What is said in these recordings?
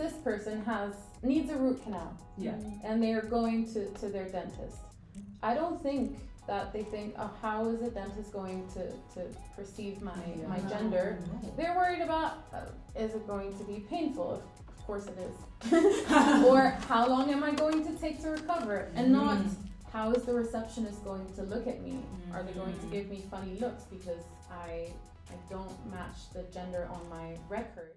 this person has needs a root canal Yeah. and they're going to, to their dentist. I don't think that they think, oh, how is a dentist going to, to perceive my, my gender? They're worried about, uh, is it going to be painful? Of course it is. or how long am I going to take to recover? And not, Mm. how is the receptionist going to look at me? Are they going to Mhm. give me funny looks because I, I don't match the gender on my record?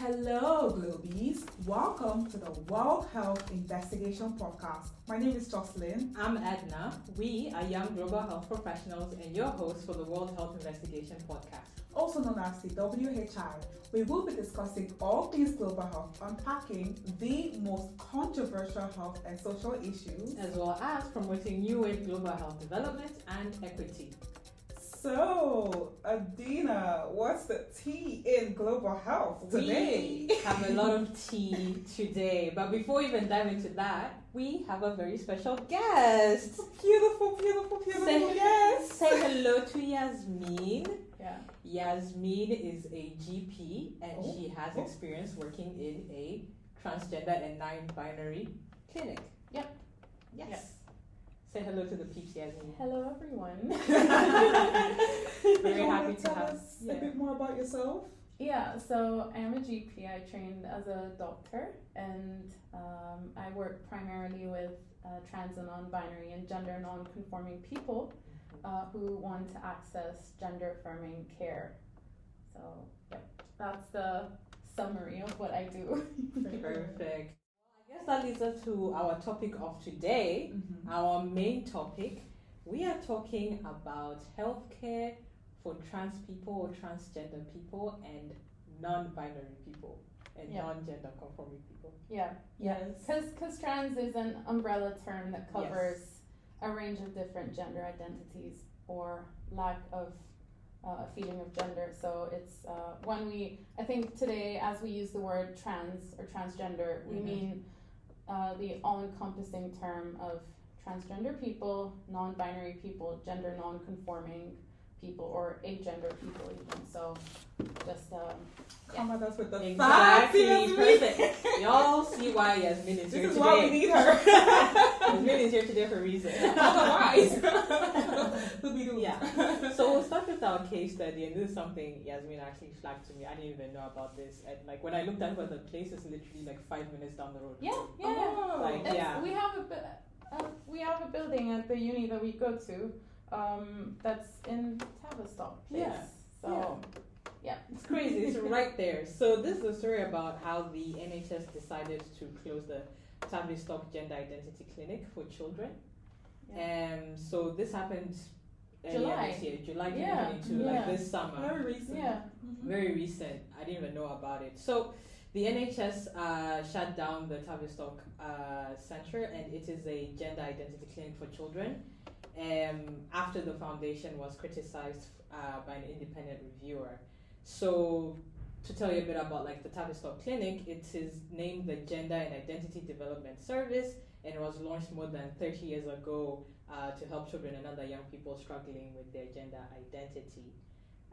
Hello, Globies. Welcome to the World Health Investigation Podcast. My name is Jocelyn. I'm Edna. We are young global health professionals and your hosts for the World Health Investigation Podcast. also known as the WHI. We will be discussing all things global health, unpacking the most controversial health and social issues. as well as promoting new wave global health development and equity. So, Adina, what's the tea in global health today? We have a lot of tea today, but before we even dive into that, we have a very special guest. Beautiful, beautiful, beautiful. Say- yes. Say hello to Yasmeen. Yeah. Yasmeen is a GP and Oh. she has Oh. experience working in a transgender and non-binary clinic. Yep. Yes. Yes. Say hello to the peeps, Yasmeen. Hello, everyone. Very You happy to tell have- us yeah. a bit more about yourself. Yeah, so I'm a GP. I trained as a doctor, and um, I work primarily with uh, trans and non-binary and gender non-conforming people uh, who want to access gender-affirming care. So, yep, that's the summary of what I do. Perfect. Well, I guess that leads us to our topic of today. Mhm. Our main topic. We are talking about healthcare for trans people or transgender people and non-binary people and Yeah. non-gender conforming people. Yeah, Yes. because trans is an umbrella term that covers a range of different gender identities or lack of uh, feeling of gender. So it's uh, when we, I think today, as we use the word trans or transgender, we Mhm. mean uh, the all encompassing term of transgender people, non binary people, gender non conforming people, or agender people, even. So just, um, Come at us with the Exactly, facts. Perfect. Y'all see why Yasmeen is This here is why we need her. Yasmeen is here today for a reason. Otherwise, doing? Yeah. So we'll start with our case study, and this is something Yasmeen actually flagged to me. I didn't even know about this. And like when I looked at where the place is literally like five minutes down the road. yeah, yeah. Oh. Like, yeah. We have a uh, we have a building at the uni that we go to um, that's in Tavistock place. Yeah, So yeah. It's crazy. It's right there. So this is a story about how the NHS decided to close the Tavistock Gender Identity Clinic for children. Um. So this happened earlier July. this year, July Yeah, 2022, like yeah. this summer. Very recent. Yeah. Mhm. very recent. I didn't even know about it. So, the NHS uh, shut down the Tavistock uh, Centre, and it is a gender identity clinic for children. Um, after the foundation was criticized uh, by an independent reviewer. So, to tell you a bit about like the Tavistock Clinic, it is named the Gender and Identity Development Service, and it was launched more than 30 years ago uh, to help children and other young people struggling with their gender identity.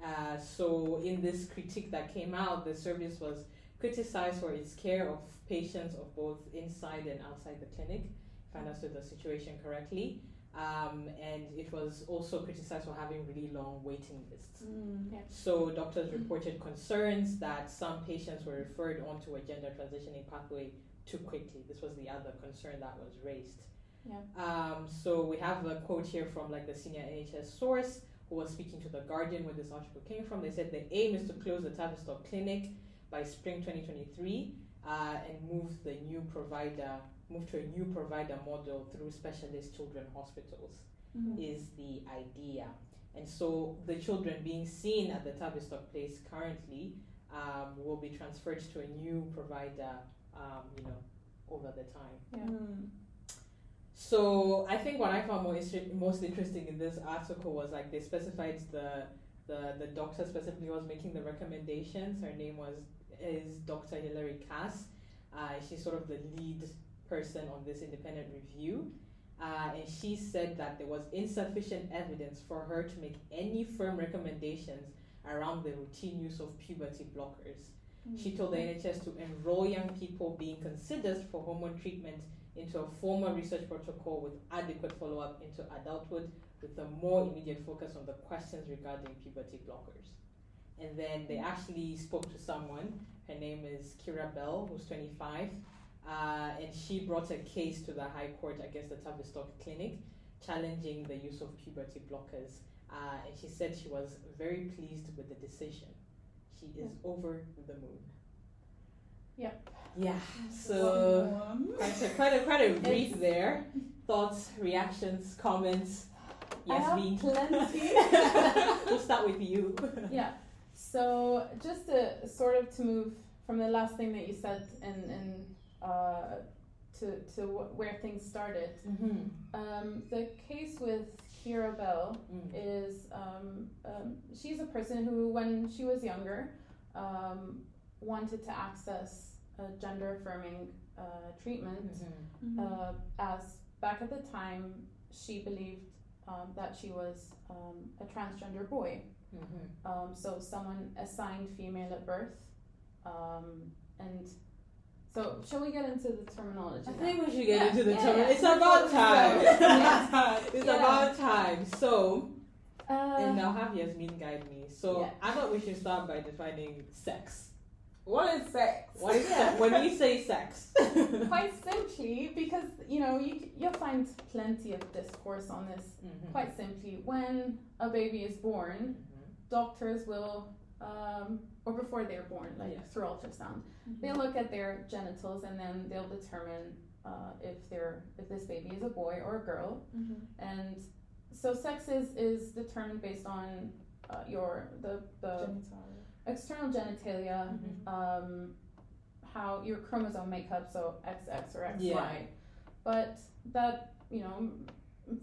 Uh, so, in this critique that came out, the service was criticized for its care of patients of both inside and outside the clinic, if I understood the situation correctly. Um, and it was also criticized for having really long waiting lists. Mm. Yeah. So, doctors reported concerns that some patients were referred onto a gender transitioning pathway too quickly. This was the other concern that was raised. Yeah. Um, so we have a quote here from like the senior NHS source who was speaking to the Guardian where this article came from. They said the aim is to close the Tavistock clinic by spring 2023 uh, and move the new provider, move to a new provider model through specialist children hospitals Mhm. is the idea. And so the children being seen at the Tavistock place currently um, will be transferred to a new provider, um, you know, over the time. Yeah. Mm. So I think what I found most most interesting in this article was like they specified the the the doctor specifically was making the recommendations. Her name was is Dr. Hilary Cass. Uh, she's sort of the lead person on this independent review. Uh, and she said that there was insufficient evidence for her to make any firm recommendations around the routine use of puberty blockers. She told the NHS to enroll young people being considered for hormone treatment into a formal research protocol with adequate follow up into adulthood with a more immediate focus on the questions regarding puberty blockers. And then they actually spoke to someone. Her name is Keira Bell, who's 25. Uh, and she brought a case to the High Court against the Tavistock Clinic, challenging the use of puberty blockers. Uh, and she said she was very pleased with the decision. She is over the moon. Yep. Yeah. So quite a quite a quite a brief there. Thoughts, reactions, comments. I have Yasmeen. plenty. we'll start with you. yeah. So just to sort of to move from the last thing that you said and and uh, to to wh- where things started. Mm-hmm. Um, the case with Keira Bell Mm. is um, um, she's a person who, when she was younger, um, wanted to access a gender affirming uh, treatment. Mm-hmm. Uh, as back at the time, she believed um, that she was um, a transgender boy. Mm-hmm. Um, so someone assigned female at birth, um, and so shall we get into the terminology? I now? think we should get Yeah, into the yeah, term. yeah. It's about time. Yeah. it's Yeah. about time. So, Uh, and I'll have Yasmeen guide me. So, Yeah. I thought we should start by defining sex. What is sex? What is Yeah. when you say sex? quite simply, because you know you you'll find plenty of discourse on this. Mhm. Quite simply, when a baby is born, Mhm. doctors will, um, or before they're born, like Yeah. through ultrasound, they look at their genitals and then they'll determine uh, if they're if this baby is a boy or a girl. Mhm. And so sex is is determined based on uh, your the the Genital. External genitalia, Mhm. um, how your chromosome makeup, so XX or XY. Yeah. But that, you know,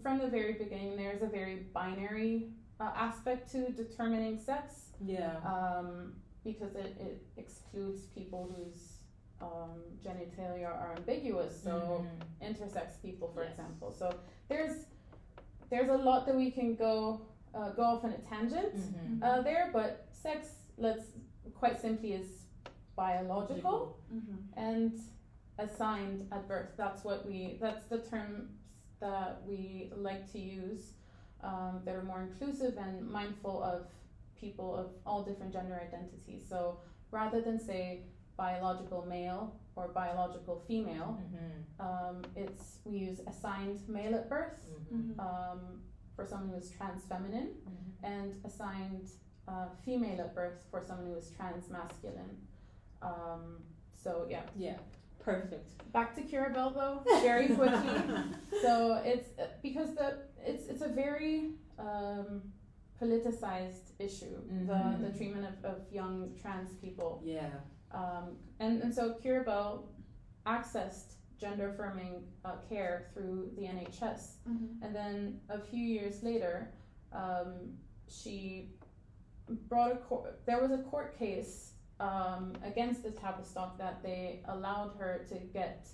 from the very beginning, there's a very binary uh, aspect to determining sex Yeah. um, because it, it excludes people whose um, genitalia are ambiguous, so Mhm. intersex people, for Yes. example. So there's there's a lot that we can go uh, go off on a tangent Mhm. uh, there, but sex, let's quite simply, is biological Mhm. and assigned at birth. That's what we. That's the terms that we like to use. Um, that are more inclusive and mindful of people of all different gender identities. So rather than say biological male or biological female, Mhm. um, it's we use assigned male at birth Mhm. Mhm. um, for someone who is trans feminine Mhm. and assigned uh, female at birth for someone who is trans masculine. Um, so yeah, Yeah. Perfect. back to Keira Bell though, very quickly. so it's uh, because the it's it's a very um, politicized issue Mhm. the the treatment of, of young trans people Yeah. um, and and so Keira Bell accessed gender affirming uh, care through the NHS Mhm. and then a few years later, um, she brought a court. There was a court case um, against the Tavistock that they allowed her to get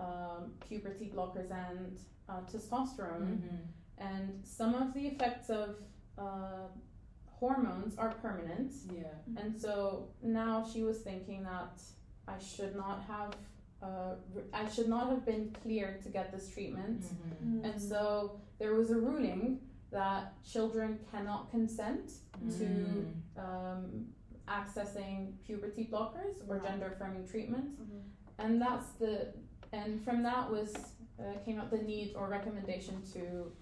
um, puberty blockers and uh, testosterone, Mhm. and some of the effects of uh, hormones are permanent. Yeah. And so now she was thinking that I should not have. Uh, I should not have been cleared to get this treatment. Mhm. And so there was a ruling that children cannot consent to Mm. um, accessing puberty blockers or gender affirming treatment, Mhm. and that's the and from that was uh, came out the need or recommendation to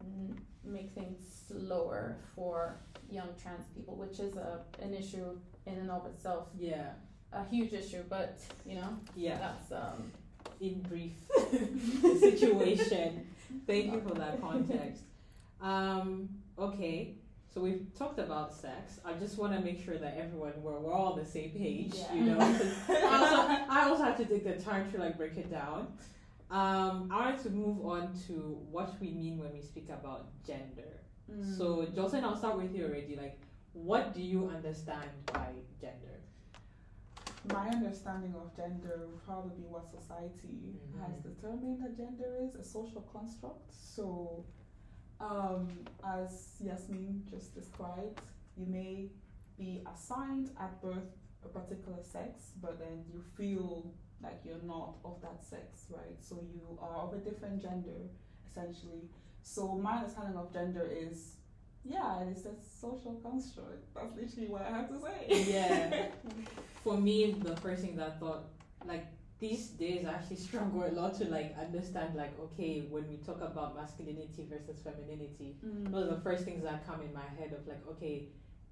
n- make things slower for young trans people, which is a an issue in and of itself, Yeah. a huge issue. But you know Yeah. that's um, in brief the situation. Thank you for that context. Um, okay, so we've talked about sex. I just want to make sure that everyone we're, we're all on the same page. You know. I also I also have to take the time to like break it down. Um, I wanted to move on to what we mean when we speak about gender. Mm. So, Jocelyn, I'll start with you already. Like, what do you understand by gender? My understanding of gender would probably be what society Mhm. has determined that gender is a social construct. So, um, as Yasmeen just described, you may be assigned at birth a particular sex, but then you feel like you're not of that sex, right? So you are of a different gender, essentially. So my understanding of gender is, yeah, it's a social construct. That's literally what I have to say. Yeah. For me, the first thing that I thought, like these days, I actually struggle a lot to like understand, like, okay, when we talk about masculinity versus femininity, Mm. those are the first things that come in my head of like, okay,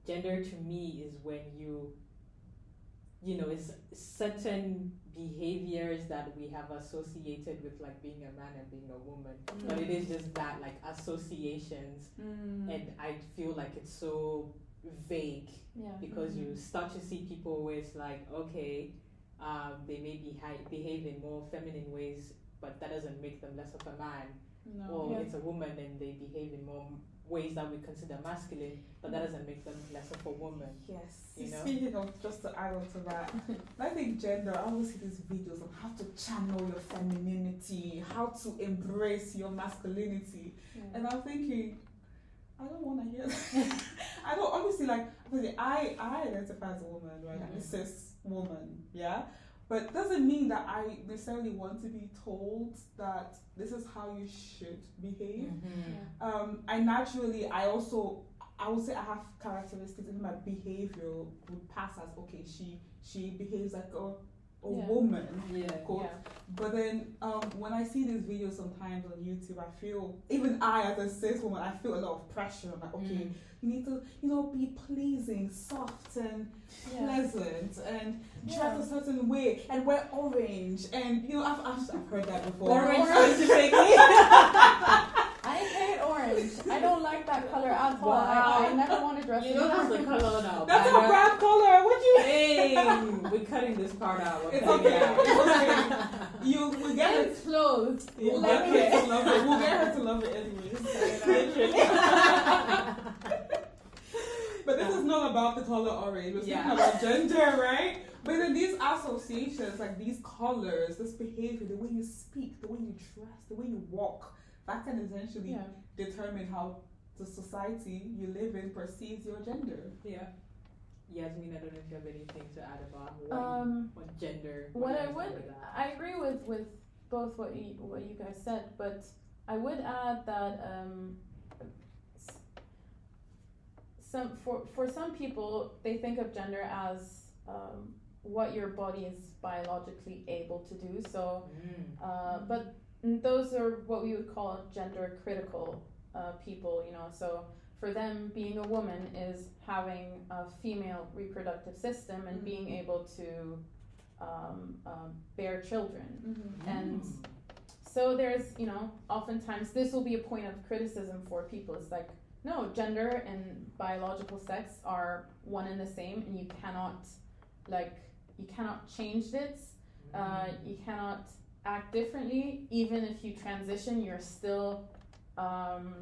gender to me is when you, you know, it's certain behaviors that we have associated with like being a man and being a woman, but it is just that like associations, Mm. and I feel like it's so vague Yeah. because you start to see people with like okay um, they may be high, behave in more feminine ways but that doesn't make them less of a man No. or Yeah. it's a woman and they behave in more ways that we consider masculine but that doesn't make them less of a woman Yes. You know? Speaking of, just to add on to that, I think gender, I always see these videos on how to channel your femininity, how to embrace your masculinity. Yeah. And I'm thinking, I don't want to hear that. I don't, obviously, like, obviously, I, I identify as a woman, right? I'm a Mhm. cis woman, yeah? But doesn't mean that I necessarily want to be told that this is how you should behave. Yeah. Um, I naturally, I also, I would say I have characteristics in my behavior would pass as okay. She she behaves like a a Yeah. woman. yeah. Yeah. But then um, when I see these videos sometimes on YouTube, I feel even I as a cis woman, I feel a lot of pressure. I'm like, okay, Mm. you need to, you know, be pleasing, soft, and pleasant, and dress a certain way, and wear orange, and you know, I've, I've, I've heard that before. orange Orange. specifically I hate orange. I don't like that color at all. I, I never want to dress you in know that's the color now That's a Banner. brand color. What you? hey we're cutting this part out we're It's okay. it okay. You will get it. It's clothes. We'll Let get me- her to love it. We'll get her to love it anyways. But this is not about the color orange. We're speaking Yeah. about gender, right? But then these associations, like these colors, this behavior, the way you speak, the way you dress, the way you walk, that can essentially Yeah. determine how the society you live in perceives your gender. Yeah. Yasmeen, I don't know if you have anything to add about what, Um, what gender. what you I would, think. I agree with with both what you what you guys said, but I would add that um, some for for some people they think of gender as um, what your body is biologically able to do. So, Mm. uh, but those are what we would call gender critical uh, people. You know, so for them, being a woman is having a female reproductive system and Mhm. being able to um, um, bear children. Mm-hmm. And so there's, you know, oftentimes this will be a point of criticism for people. It's like, no, gender and biological sex are one and the same, and you cannot, like, you cannot change it. Uh, you cannot act differently. Even if you transition, you're still um,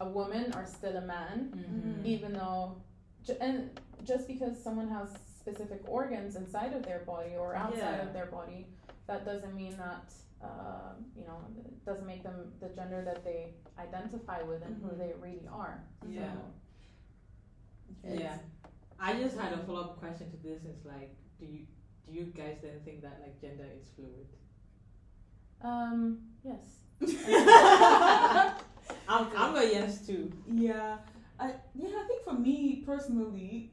a woman or still a man Mhm. even though ju- and just because someone has specific organs inside of their body or outside Yeah. of their body that doesn't mean that uh, you know it doesn't make them the gender that they identify with and who Mhm. they really are Yeah. so, Yeah. I just had a follow up question to this. It's like, do you do you guys then think that like gender is fluid? Um yes I'm, I'm a yes too. Yeah, I yeah. I think for me personally,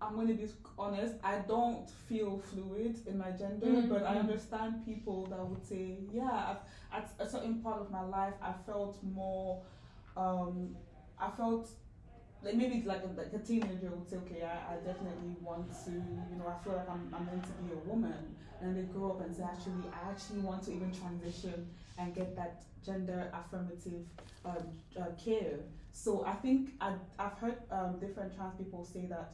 I'm going to be honest. I don't feel fluid in my gender, Mhm. but I understand people that would say, yeah, I've, at a certain part of my life, I felt more. Um, I felt like maybe like a, like a teenager would say, okay, I, I definitely want to, you know, I feel like I'm, I'm meant to be a woman, and they grow up and say, actually, I actually want to even transition and get that gender affirmative um, uh, care. So I think I, I've heard um, different trans people say that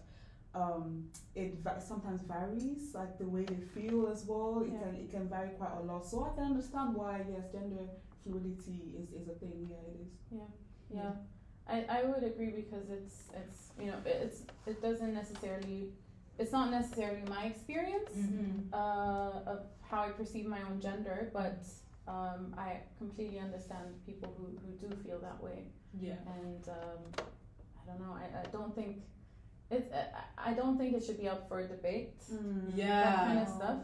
um, it va- sometimes varies, like the way they feel as well. It Yeah. can it can vary quite a lot. So I can understand why yes, gender fluidity is, is a thing. Yeah, it is. Yeah, yeah I, I would agree because it's it's you know it's it doesn't necessarily it's not necessarily my experience Mm-hmm. uh, of how I perceive my own gender, but um, I completely understand people who, who do feel that way. Yeah. And um, I don't know, I, I don't think it's I- I don't think it should be up for debate. Yeah. That kind of stuff.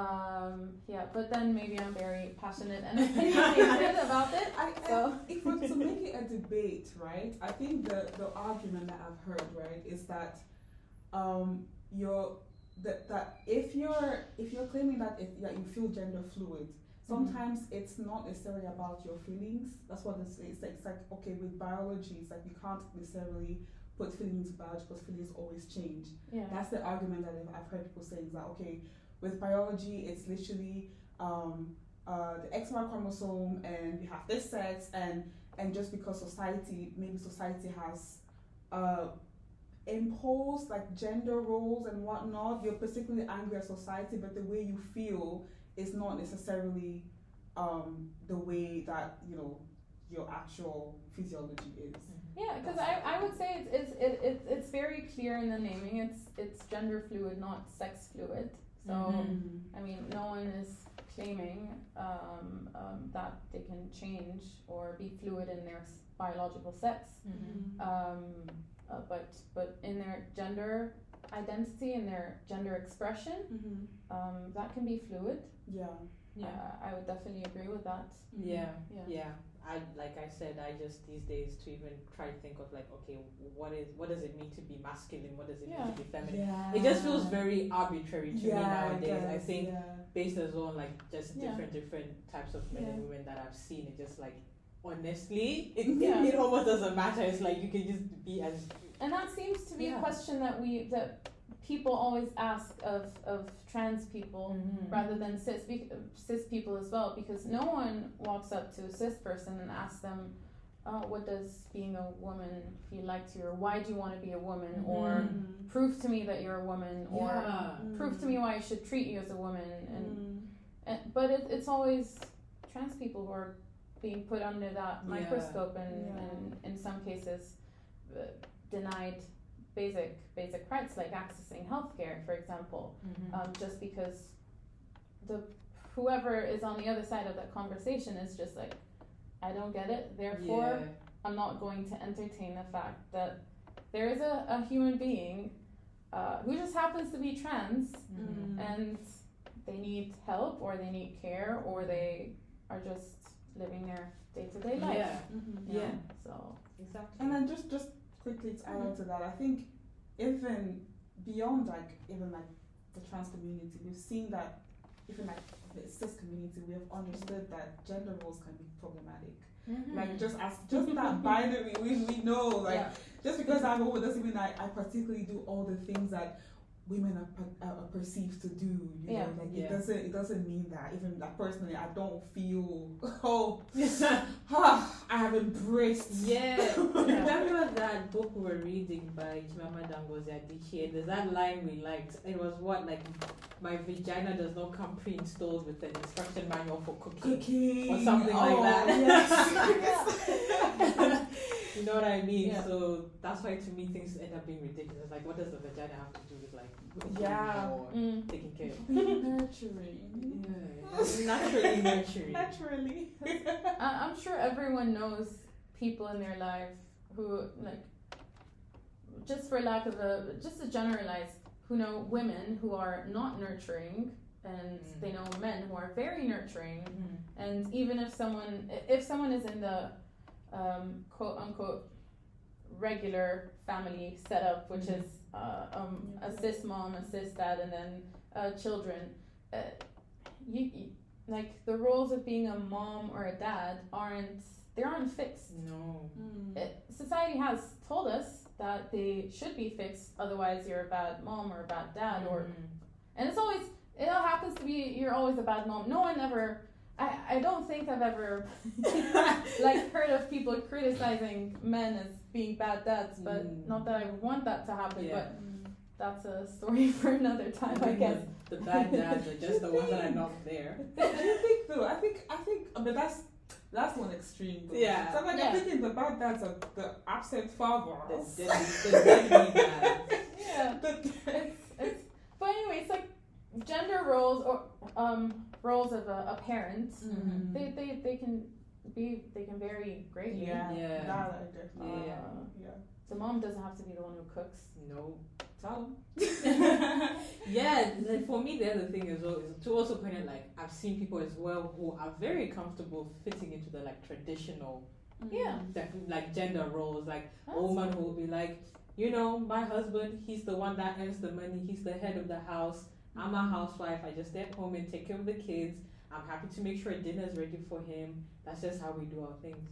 Um, yeah, but then maybe I'm very passionate and opinionated about it. I, So- I, if we're to make it a debate, right? I think the, the argument that I've heard, right, is that um, you're that, that if you're if you're claiming that if, that you feel gender fluid, sometimes it's not necessarily about your feelings. That's what it's, it's like. It's like okay, with biology, it's like you can't necessarily put feelings into biology because feelings always change. Yeah. That's the argument that I've- I've heard people saying is that okay, with biology, it's literally um, uh, the XY chromosome, and we have this sex, and and just because society, maybe society has uh, imposed like gender roles and whatnot, you're particularly angry at society, but the way you feel is not necessarily um, the way that you know your actual physiology is. Yeah, because I, I would say it's it's it, it, it's very clear in the naming. It's it's gender fluid, not sex fluid. So Mhm. I mean, no one is claiming um, um, that they can change or be fluid in their biological sex. Mhm. Um, uh, but but in their gender identity and their gender expression, Mm-hmm. um, that can be fluid. Yeah. Yeah. Uh, I would definitely agree with that. Yeah. Yeah. Yeah. I like I said, I just these days to even try to think of like, okay, what is what does it mean to be masculine? What does it Yeah. mean to be feminine? Yeah. It just feels very arbitrary to me Yeah, nowadays. it I think based as well on like just different different types of men and women that I've seen, it just like honestly, it, it almost doesn't matter. It's like you can just be as And that seems to be a question that we that people always ask of of trans people rather than cis cis people as well because no one walks up to a cis person and asks them oh, what does being a woman feel like to you or why do you want to be a woman or Mhm. prove to me that you're a woman or yeah. prove to me why I should treat you as a woman and, Mm. and but it, it's always trans people who are being put under that Yeah. microscope and, Yeah. and in some cases uh, denied basic basic rights like accessing healthcare for example Mhm. um, just because the whoever is on the other side of that conversation is just like I don't get it therefore yeah. I'm not going to entertain the fact that there is a, a human being uh, who just happens to be trans Mhm. and they need help or they need care or they are just living their day to day life. Yeah. Mhm. you know? Yeah. So Exactly. And then just just quickly to add on mm-hmm. to that, I think even beyond like even like the trans community, we've seen that even like the cis community, we have understood that gender roles can be problematic. Mm-hmm. Like just as just that binary, we, we know like yeah. just because I'm a woman doesn't mean I, I particularly do all the things that women are, per- are perceived to do. You Yeah. know, like Yeah. it doesn't it doesn't mean that. Even like personally, I don't feel oh yeah. I have embraced. Yeah, remember that book we were reading by Chimamanda Ngozi Adichie? There's that line we liked. It was what like my vagina does not come pre-installed with an instruction manual for cooking. Cooking Or something like oh, that. Yes. you know what I mean? Yeah. So that's why to me things end up being ridiculous. Like, what does the vagina have to do with like cooking Yeah. Mm. taking care? of nurturing. Yeah, naturally nurturing. Naturally. I, I'm sure everyone knows people in their life who like just for lack of a just to generalize who know women who are not nurturing and Mm. they know men who are very nurturing Mhm. and even if someone if someone is in the um, quote unquote regular family setup which Mhm. is uh, um, a cis mom a cis dad and then uh, children uh, you, you like the roles of being a mom or a dad aren't they aren't fixed No. Mm. it, society has told us that they should be fixed otherwise you're a bad mom or a bad dad or Mhm. and it's always it all happens to be you're always a bad mom. No one ever I, I don't think I've ever like heard of people criticizing men as being bad dads, but Mm. not that I want that to happen, Yeah. but that's a story for another time, I guess. The bad dads are just the ones that are not there. I think though, I think I think but that's that's one extreme though. Yeah. So like Yeah. I'm thinking the bad dads are the absent father. The deadly, the deadly dads. Yeah. The- It's it's but anyway, it's like gender roles or um roles of a, a parent. Mhm. They, they they can be they can vary greatly. yeah. Yeah. That I. Yeah. Uh, Yeah. the mom doesn't have to be the one who cooks. No, tell yeah, like for me, the other thing as well is to also point out like I've seen people as well who are very comfortable fitting into the like traditional Yeah. def- like gender roles. Like a That's- woman who will be like, you know, my husband, he's the one that earns the money, he's the head of the house. I'm a housewife. I just stay at home and take care of the kids. I'm happy to make sure dinner's ready for him. That's just how we do our things.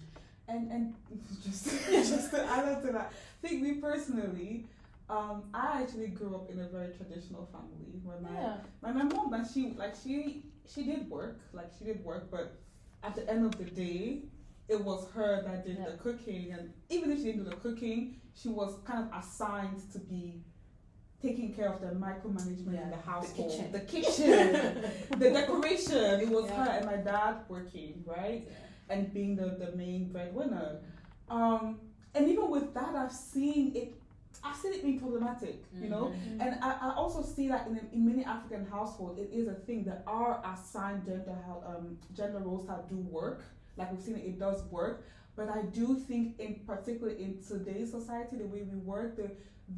And and just just to add to that, I think me personally, um, I actually grew up in a very traditional family where my Yeah. my, my mom and she like she she did work like she did work but at the end of the day it was her that did Yeah. the cooking and even if she didn't do the cooking she was kind of assigned to be taking care of the micromanagement in Yeah, the the household kitchen. the kitchen the decoration it was Yeah. her and my dad working right and being the, the main breadwinner um and even with that i've seen it i've seen it being problematic you know Mhm. and I, I also see that in, in many African households, it is a thing that are assigned gender um, gender roles that do work. Like we've seen, it, it does work. But I do think, in particular in today's society, the way we work, the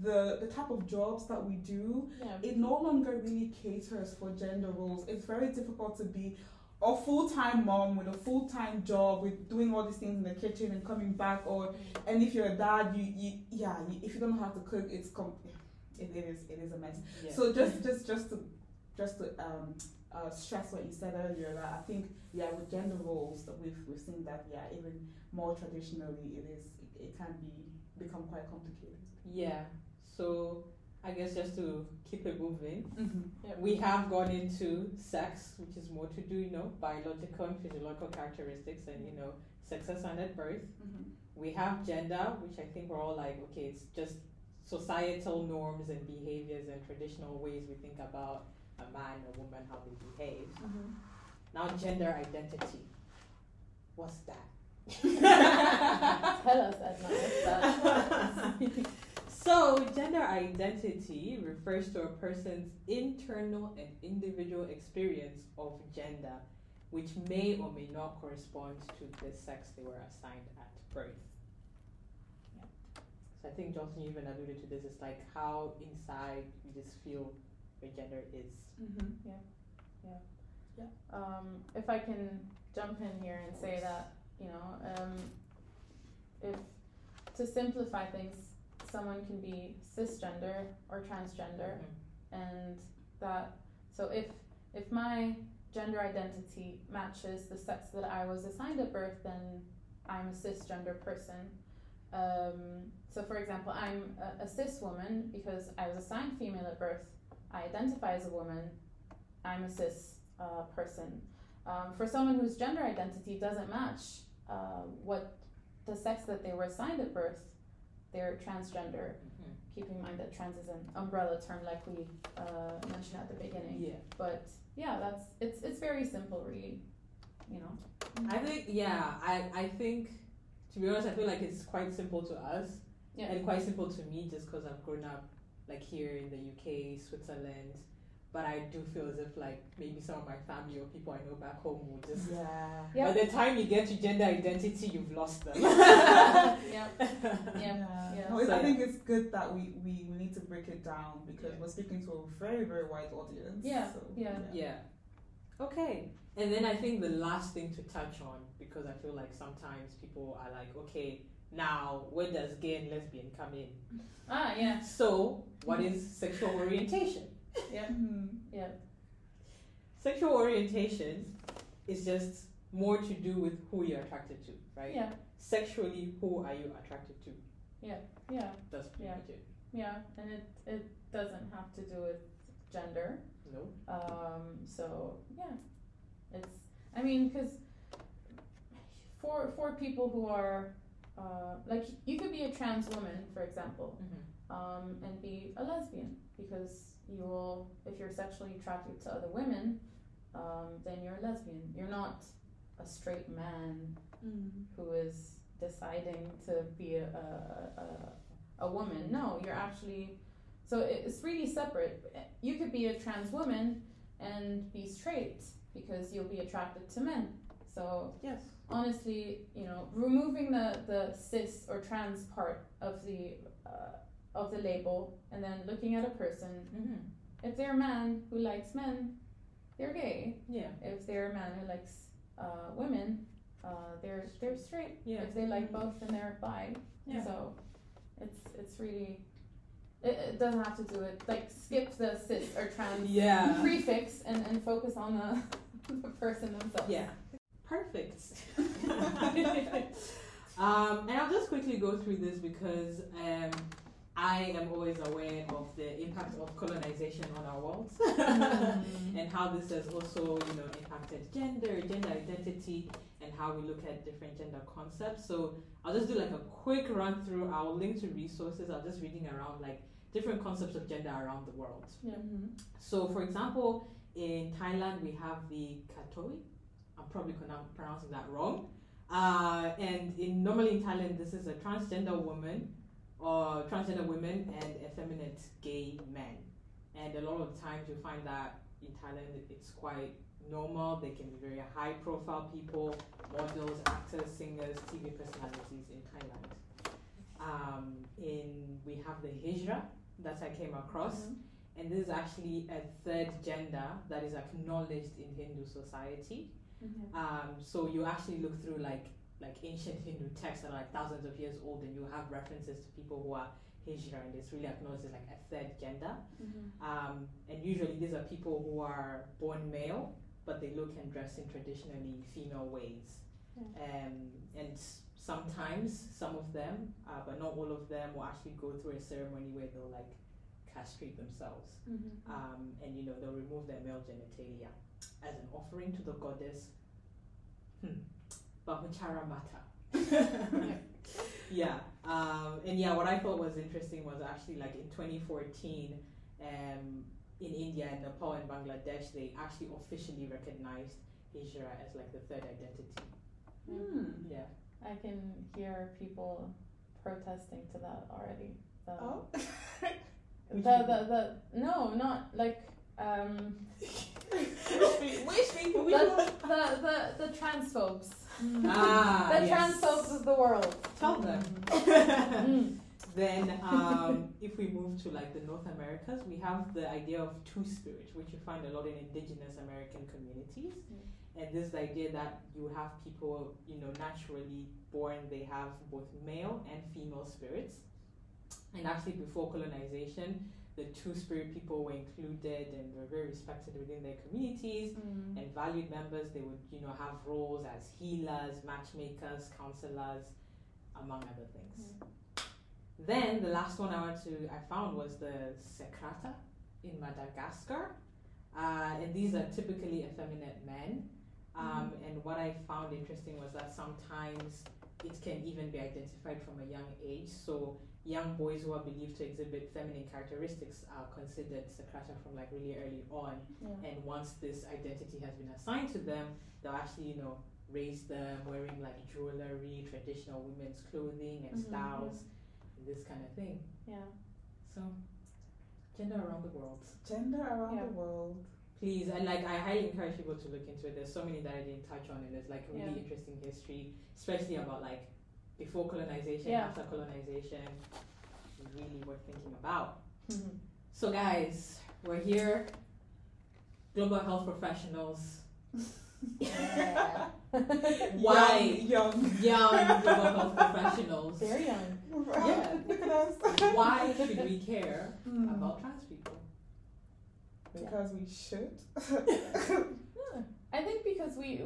the the type of jobs that we do, Yeah. it no longer really caters for gender roles. It's very difficult to be a full time mom with a full time job with doing all these things in the kitchen and coming back or and if you're a dad you, you yeah you, if you don't know how to cook it's com- it, it is it is a mess Yeah. so just just just to just to um uh, stress what you said earlier that I think yeah with gender roles that we've we've seen that yeah even more traditionally it is it, it can be become quite complicated yeah. So I guess just to keep it moving, mm-hmm. we have gone into sex, which is more to do, you know, biological and physiological characteristics and, you know, sex and at birth. Mm-hmm. We have gender, which I think we're all like, okay, it's just societal norms and behaviors and traditional ways we think about a man or woman, how they behave. Mhm. Now, gender identity. What's that? Tell us, Edna, what's that? So, gender identity refers to a person's internal and individual experience of gender, which may or may not correspond to the sex they were assigned at birth. So, I think Johnson even alluded to this. It's like how inside you just feel your gender is. Mm-hmm. um, if I can jump in here and say that, you know, um, if to simplify things, someone can be cisgender or transgender, and that so if if my gender identity matches the sex that I was assigned at birth, then I'm a cisgender person. Um, so, for example, I'm a, a cis woman because I was assigned female at birth. I identify as a woman. I'm a cis uh, person. Um, for someone whose gender identity doesn't match uh, what the sex that they were assigned at birth, they're transgender. Mhm. Keep in mind that trans is an umbrella term, like we uh, mentioned at the beginning. Yeah. But yeah, that's it's it's very simple, really. You know. I think, yeah, I, I think, to be honest, I feel like it's quite simple to us. Yeah. and quite simple to me just because I've grown up like here in the UK, Switzerland. But I do feel as if like maybe some of my family or people I know back home will just. yeah Yeah. By the time you get to gender identity, you've lost them. yeah. Yeah. yeah. No, So, I yeah. think it's good that we, we, we need to break it down because Yeah. we're speaking to a very, very wide audience. Yeah, So, yeah. yeah. Okay. And then I think the last thing to touch on because I feel like sometimes people are like, okay, now where does gay and lesbian come in? Ah, yeah. So, what is sexual orientation? Yeah. Mhm. Yeah. Sexual orientation is just more to do with who you're attracted to, right? Yeah. Sexually, who are you attracted to? Yeah. Yeah. That's pretty Yeah. much it. Yeah. And it it doesn't have to do with gender. No? Um, so yeah, it's. I mean, because for for people who are uh, like you could be a trans woman, for example, um, and be a lesbian because you will, if you're sexually attracted to other women, um, then you're a lesbian. You're not a straight man who is deciding to be a, a, a, a woman. No, you're actually, so it's really separate. You could be a trans woman and be straight because you'll be attracted to men. So Yes. honestly, you know, removing the the cis or trans part of the uh, of the label, and then looking at a person. Mm-hmm. If they're a man who likes men, they're gay. Yeah. If they're a man who likes uh, women, uh, they're they're straight. Yeah. If they like both, then they're bi. Yeah. So it's it's really it, it doesn't have to do it like skip the cis or trans Yeah. prefix and, and focus on the, the person themselves. Yeah. Perfect. um, and I'll just quickly go through this because um, I am always aware of the impact of colonization on our world Mm. and how this has also, you know, impacted gender, gender identity, and how we look at different gender concepts. So I'll just do like a quick run through. I'll link to resources. I'll just reading around like different concepts of gender around the world. Yeah. Mm-hmm. So, for example, in Thailand, we have the Kathoey. I'm probably pronou- pronouncing that wrong. Uh, and in normally in Thailand, this is a transgender woman or transgender women and effeminate gay men. And a lot of times you find that in Thailand it's quite normal. They can be very high profile people, models, actors, singers, TV personalities in Thailand. Um, in we have the Hijra that I came across Mhm. and this is actually a third gender that is acknowledged in Hindu society. Mhm. Um, so you actually look through like like ancient Hindu texts that are like thousands of years old, and you have references to people who are Hijra, and it's really acknowledged as like a third gender. Mhm. Um, and usually these are people who are born male, but they look and dress in traditionally female ways. Um, and sometimes some of them, uh, but not all of them, will actually go through a ceremony where they'll like castrate themselves Mhm. um, and you know they'll remove their male genitalia as an offering to the goddess hmm. Bahuchara Mata. yeah, um, and yeah, what I thought was interesting was actually like in 2014, um, in India and Nepal and Bangladesh, they actually officially recognized Hijra as like the third identity. Hmm. Yeah. I can hear people protesting to that already. The, Oh. the, the, the, no, not like um, Which people? Which the, the, the, the transphobes. Ah, the yes. transphobes of the world. Tell them. Mm. Then, um, if we move to like the North Americas, we have the idea of two spirit, which you find a lot in indigenous American communities. And this is the idea that you have people, you know, naturally born, they have both male and female spirits. And actually, before colonization, the two spirit people were included and were very respected within their communities Mm. and valued members. They would, you know, have roles as healers, matchmakers, counselors, among other things. Then the last one I went to, I found was the Sekrata in Madagascar, uh, and these are typically effeminate men. Um, And what I found interesting was that sometimes it can even be identified from a young age. So young boys who are believed to exhibit feminine characteristics are considered Sekrata from like really early on. Yeah. And once this identity has been assigned to them, they'll actually, you know, raise them wearing like jewelry, traditional women's clothing and Mhm. styles, and this kind of thing. Yeah. So, gender around the world. Gender around Yeah. the world. Please, and like I highly encourage people to look into it. There's so many that I didn't touch on, and there's like really Yeah. interesting history, especially about like before colonization, Yeah. after colonization. Really worth thinking about. Mhm. So, guys, we're here, global health professionals, Yeah. Why? Young. young. young global health professionals. Very young. Yeah. Look at us. Why should we care Hmm. about trans people? Because we should. Yeah. I think because we,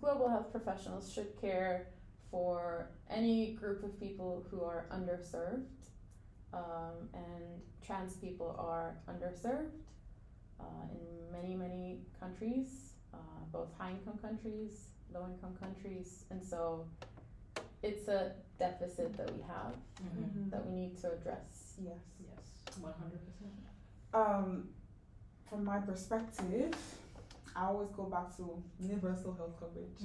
global health professionals should care for any group of people who are underserved, um, and trans people are underserved uh, in many, many countries, uh, both high income countries, low income countries, and so it's a deficit that we have Mhm. that we need to address. Yes. Yes, one hundred percent. Um, from my perspective, I always go back to universal health coverage,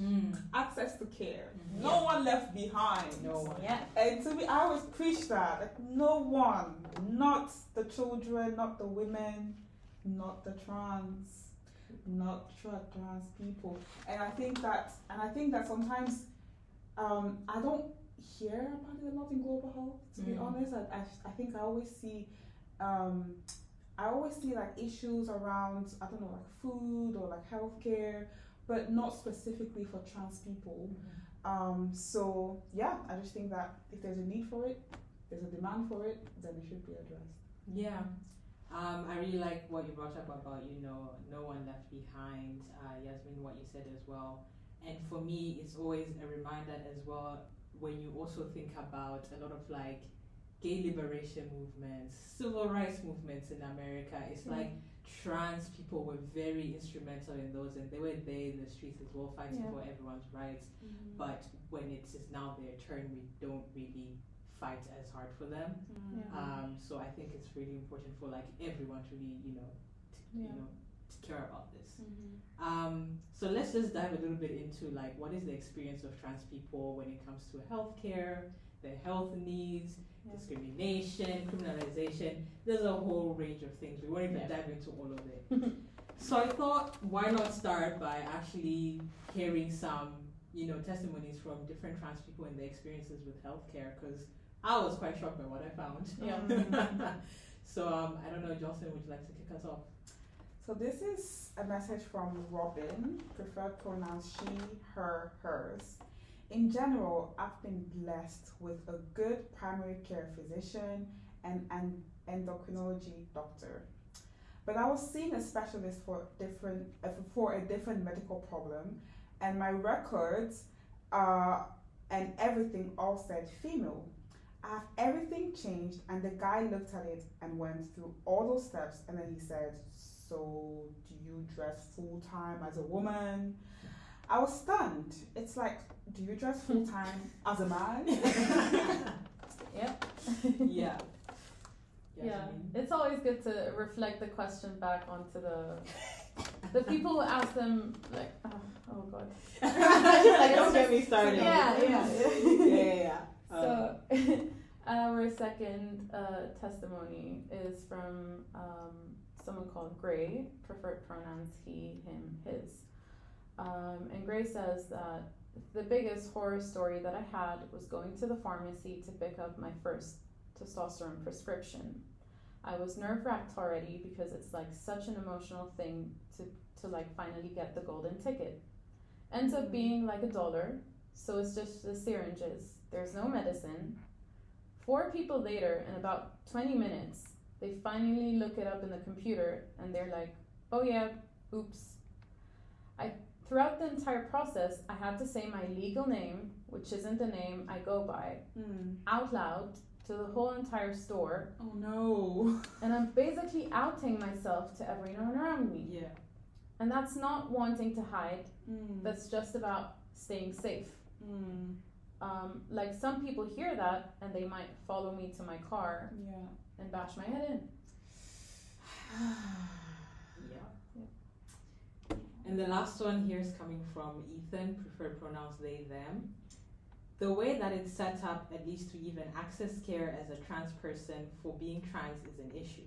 access to care, Mhm. no one left behind. Mm. No one. Yeah. And to me, I always preach that like no one, not the children, not the women, not the trans. not trans people. And I think that, and I think that sometimes, um, I don't hear about it a lot in global health. To be Mm. honest, I, I, I think I always see, um, I always see like issues around I don't know like food or like healthcare, but not specifically for trans people. Um, so yeah, I just think that if there's a need for it, there's a demand for it, then it should be addressed. Yeah. Um, I really like what you brought up about, you know, no one left behind. Uh, Yasmeen, what you said as well. And for me, it's always a reminder as well when you also think about a lot of like gay liberation movements, civil rights movements in America. It's like trans people were very instrumental in those and they were there in the streets as well fighting Yeah. for everyone's rights. But when it is now their turn, we don't really fight as hard for them. Yeah. Um, so I think it's really important for like everyone to really, you know, to, you know, to care about this. Mm-hmm. Um, so let's just dive a little bit into like what is the experience of trans people when it comes to healthcare, their health needs, Yeah. Discrimination, criminalization. There's a whole range of things. We won't even Yeah. dive into all of it. so I thought, why not start by actually hearing some, you know, testimonies from different trans people and their experiences with healthcare? Because I was quite shocked by what I found. Yeah. so um, I don't know, Jocelyn, would you like to kick us off? So this is a message from Robin, preferred pronouns she, her, hers. In general, I've been blessed with a good primary care physician and an endocrinology doctor. But I was seeing a specialist for different uh, for a different medical problem, and my records uh, and everything all said female. I have everything changed, and the guy looked at it and went through all those steps, and then he said, "So, do you dress full time as a woman?" I was stunned. It's like, do you dress full time as a man? Yep. yeah. Yeah, Yasmeen? it's always good to reflect the question back onto the the people who ask them like, oh, oh god. like, don't get me started. Yeah, yeah. yeah, yeah. yeah. Um, So, our second uh, testimony is from um, someone called Gray, preferred pronouns he, him, his. Um, and Gray says that the biggest horror story that I had was going to the pharmacy to pick up my first testosterone prescription. I was nerve wracked already because it's like such an emotional thing to, to like finally get the golden ticket. Ends up being like a dollar, so it's just the syringes. There's no medicine. Four people later, in about 20 minutes, they finally look it up in the computer and they're like, oh yeah, oops. I throughout the entire process, I had to say my legal name, which isn't the name I go by, Hmm. out loud to the whole entire store, Oh no. and I'm basically outing myself to everyone around me. yeah. And that's not wanting to hide, Hmm. that's just about staying safe. Hmm. Um, like some people hear that and they might follow me to my car Yeah. and bash my head in. And the last one here is coming from Ethan, preferred pronouns they, them. The way that it's set up, at least to even access care as a trans person for being trans, is an issue.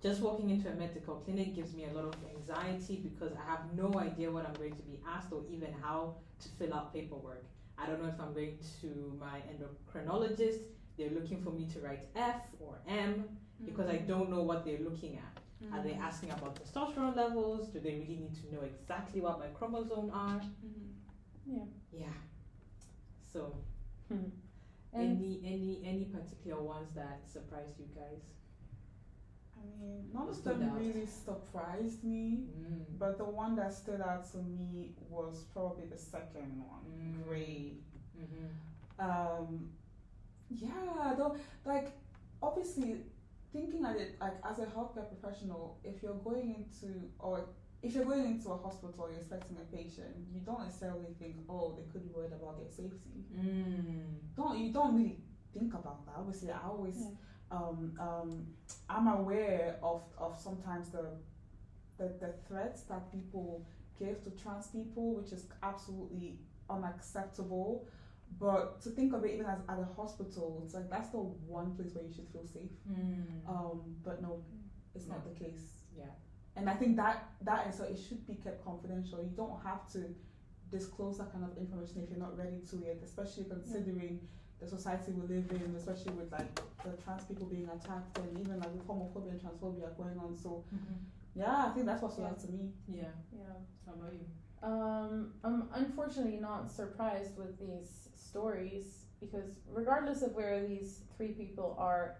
Just walking into a medical clinic gives me a lot of anxiety because I have no idea what I'm going to be asked or even how to fill out paperwork. I don't know if I'm going to my endocrinologist, they're looking for me to write F or M because I mm-hmm. don't know what they're looking at. Are they asking about testosterone levels? Do they really need to know exactly what my chromosome are? Yeah. Yeah. So, And any any any particular ones that surprised you guys? I mean, none of stood them really surprised me, Mm. but the one that stood out to me was probably the second one, Mm. Gray. Mm-hmm. Um, yeah, though, like obviously thinking at it like as a healthcare professional, if you're going into or if you're going into a hospital, you're expecting a patient, you don't necessarily think, oh, they could be worried about their safety. Mm. Don't you don't really think about that. Obviously, I always Yeah. um, um, I'm aware of, of sometimes the, the the threats that people give to trans people, which is absolutely unacceptable. But to think of it even as at a hospital, it's like that's the one place where you should feel safe. Mm. Um, but no, it's not the case. yeah. and I think that that is so it should be kept confidential. You don't have to disclose that kind of information if you're not ready to yet, especially considering the society we live in, especially with like the trans people being attacked and even like with homophobia and transphobia going on. So yeah, I think that's what stood out to me. Yeah. Yeah. How about you? Um, I'm unfortunately not surprised with these stories because regardless of where these three people are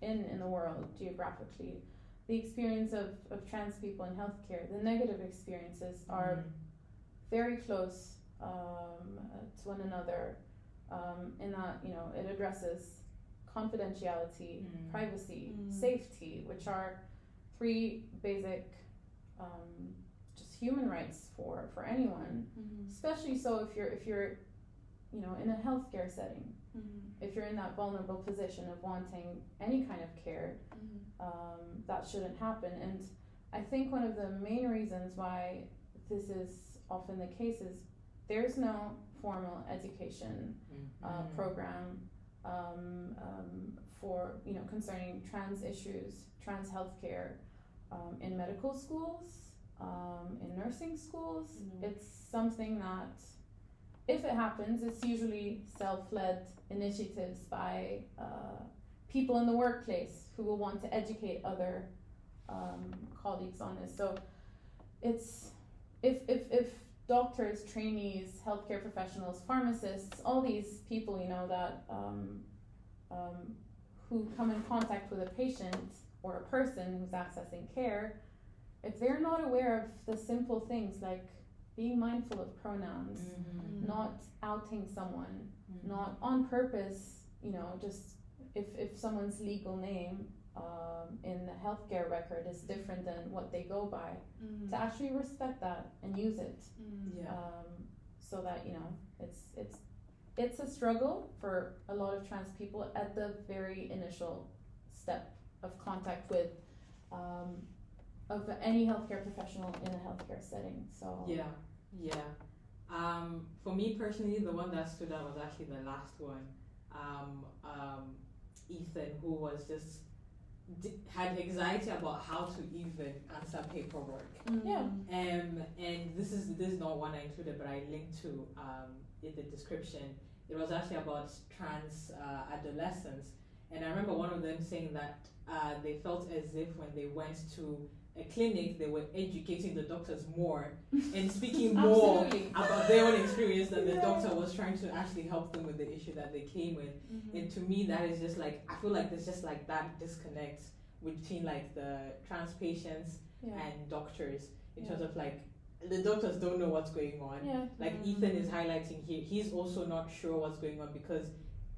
in in the world geographically, the experience of, of trans people in healthcare, the negative experiences are Mm. very close um, uh, to one another um, in that you know it addresses confidentiality, Mm. privacy, Mm. safety, which are three basic um, just human rights for for anyone. Especially so if you're if you're you know in a healthcare setting, if you're in that vulnerable position of wanting any kind of care, um, that shouldn't happen. And I think one of the main reasons why this is often the case is there's no formal education uh, Mm. program um, um, for you know concerning trans issues, trans healthcare um, in medical schools, um, in nursing schools. No. It's something that, if it happens, it's usually self-led initiatives by uh, people in the workplace who will want to educate other um, colleagues on this. So it's if if if doctors, trainees, healthcare professionals, pharmacists, all these people, you know, that um, um, who come in contact with a patient or a person who's accessing care, if they're not aware of the simple things like being mindful of pronouns, Mhm. not outing someone, Mhm. not on purpose, you know, just if, if someone's legal name um, in the healthcare record is different than what they go by, to actually respect that and use it Yeah. um, so that you know it's it's it's a struggle for a lot of trans people at the very initial step of contact with um, of any healthcare professional in a healthcare setting. So Yeah, yeah. Um, for me personally, the one that stood out was actually the last one. Um, um, Ethan, who was just d- had anxiety about how to even answer paperwork. Yeah. Um, and this is this is not one I included, but I linked to um, in the description. It was actually about trans uh, adolescents, and I remember one of them saying that uh, they felt as if when they went to a clinic, they were educating the doctors more and speaking more about their own experience than the doctor was trying to actually help them with the issue that they came with. And to me, that is just like I feel like there's just like that disconnect between like the trans patients yeah, and doctors in Yeah. terms of like the doctors don't know what's going on. yeah, Like Mm. Ethan is highlighting here, he's also not sure what's going on because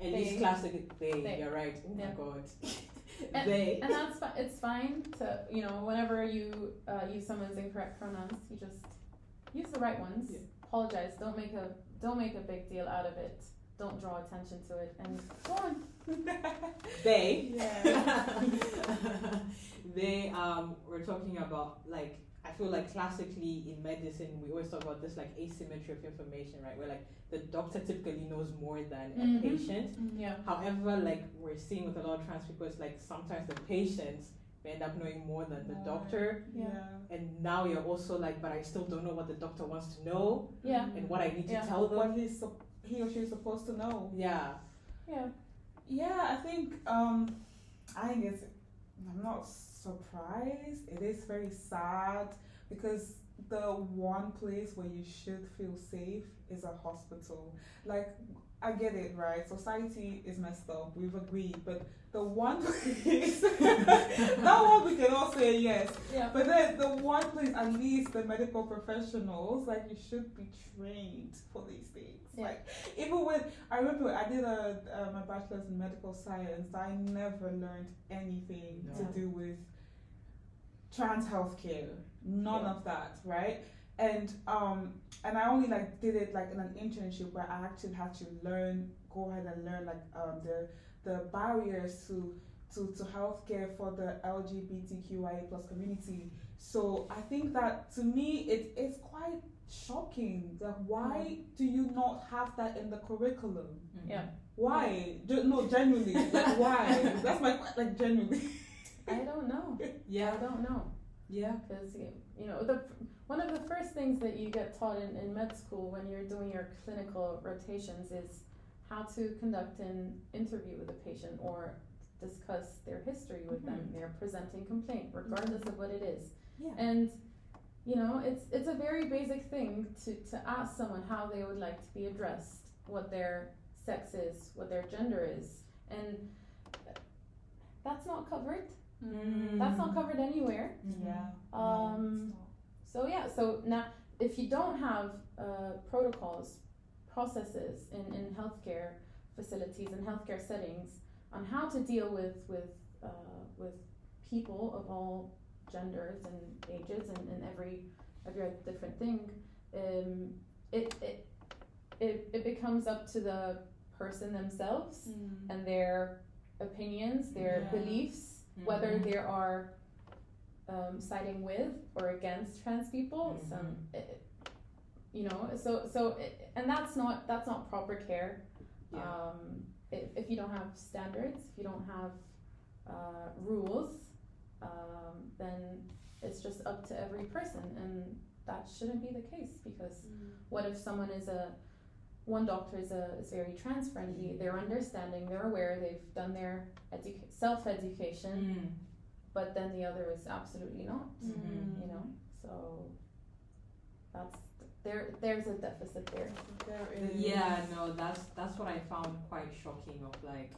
at They- least classic they, they- you're right. Oh yeah. my god. And- they and that's fi- it's fine to you know whenever you uh, use someone's incorrect pronouns, you just use the right ones. Yeah. Apologize. Don't make a don't make a big deal out of it. Don't draw attention to it and go on. they Yeah. they um were talking about like I feel like classically in medicine we always talk about this like asymmetry of information, right? Where like the doctor typically knows more than Mhm. a patient. Yeah. However, like we're seeing with a lot of trans people, it's like sometimes the patients may end up knowing more than the More. doctor. Yeah. And now you're also like, but I still don't know what the doctor wants to know Yeah. and what I need to tell them. What he's sup- he or she is supposed to know. Yeah. Yeah. Yeah, I think um, I think it's. I'm not surprised. It is very sad because the one place where you should feel safe is a hospital. Like I get it, right? Society is messed up. We've agreed, but the one place that one we can all say yes. Yeah. But then the one place, at least the medical professionals, like you should be trained for these things. Yeah. Like even when I remember I did a um, a bachelor's in medical science, I never learned anything No. to do with trans healthcare. None Yeah. of that, right? And um and I only like did it like in an internship where I actually had to learn, go ahead and learn like um the the barriers to to, to healthcare for the LGBTQIA plus community. So I think that to me it is quite shocking. that why do you not have that in the curriculum? Yeah. Why? Ge- no, genuinely. Like why? That's my like genuinely. I don't know. Yeah, I don't know. Yeah. because you know the one of the first things that you get taught in, in med school when you're doing your clinical rotations is how to conduct an interview with a patient or discuss their history with them Mhm. their presenting complaint regardless of what it is Yeah. and you know it's it's a very basic thing to to ask someone how they would like to be addressed what their sex is what their gender is and that's not covered Mm. that's not covered anywhere Yeah. Um, so yeah, so now if you don't have uh, protocols, processes in, in healthcare facilities and healthcare settings on how to deal with with uh, with people of all genders and ages and, and every every different thing, um, it, it it it becomes up to the person themselves. Mm. and their opinions, their Yeah. beliefs, whether Mhm. they are um, siding with or against trans people. Mhm. Some, it, you know, so so it, and that's not that's not proper care. Yeah. Um, if, if you don't have standards, if you don't have uh, rules, um, then it's just up to every person, and that shouldn't be the case because what if someone is a one doctor is a is very trans friendly they're understanding they're aware they've done their educa- self education Mm. but then the other is absolutely not Mhm. you know so that's there there's a deficit there There Yeah, no, that's that's what I found quite shocking. Of like,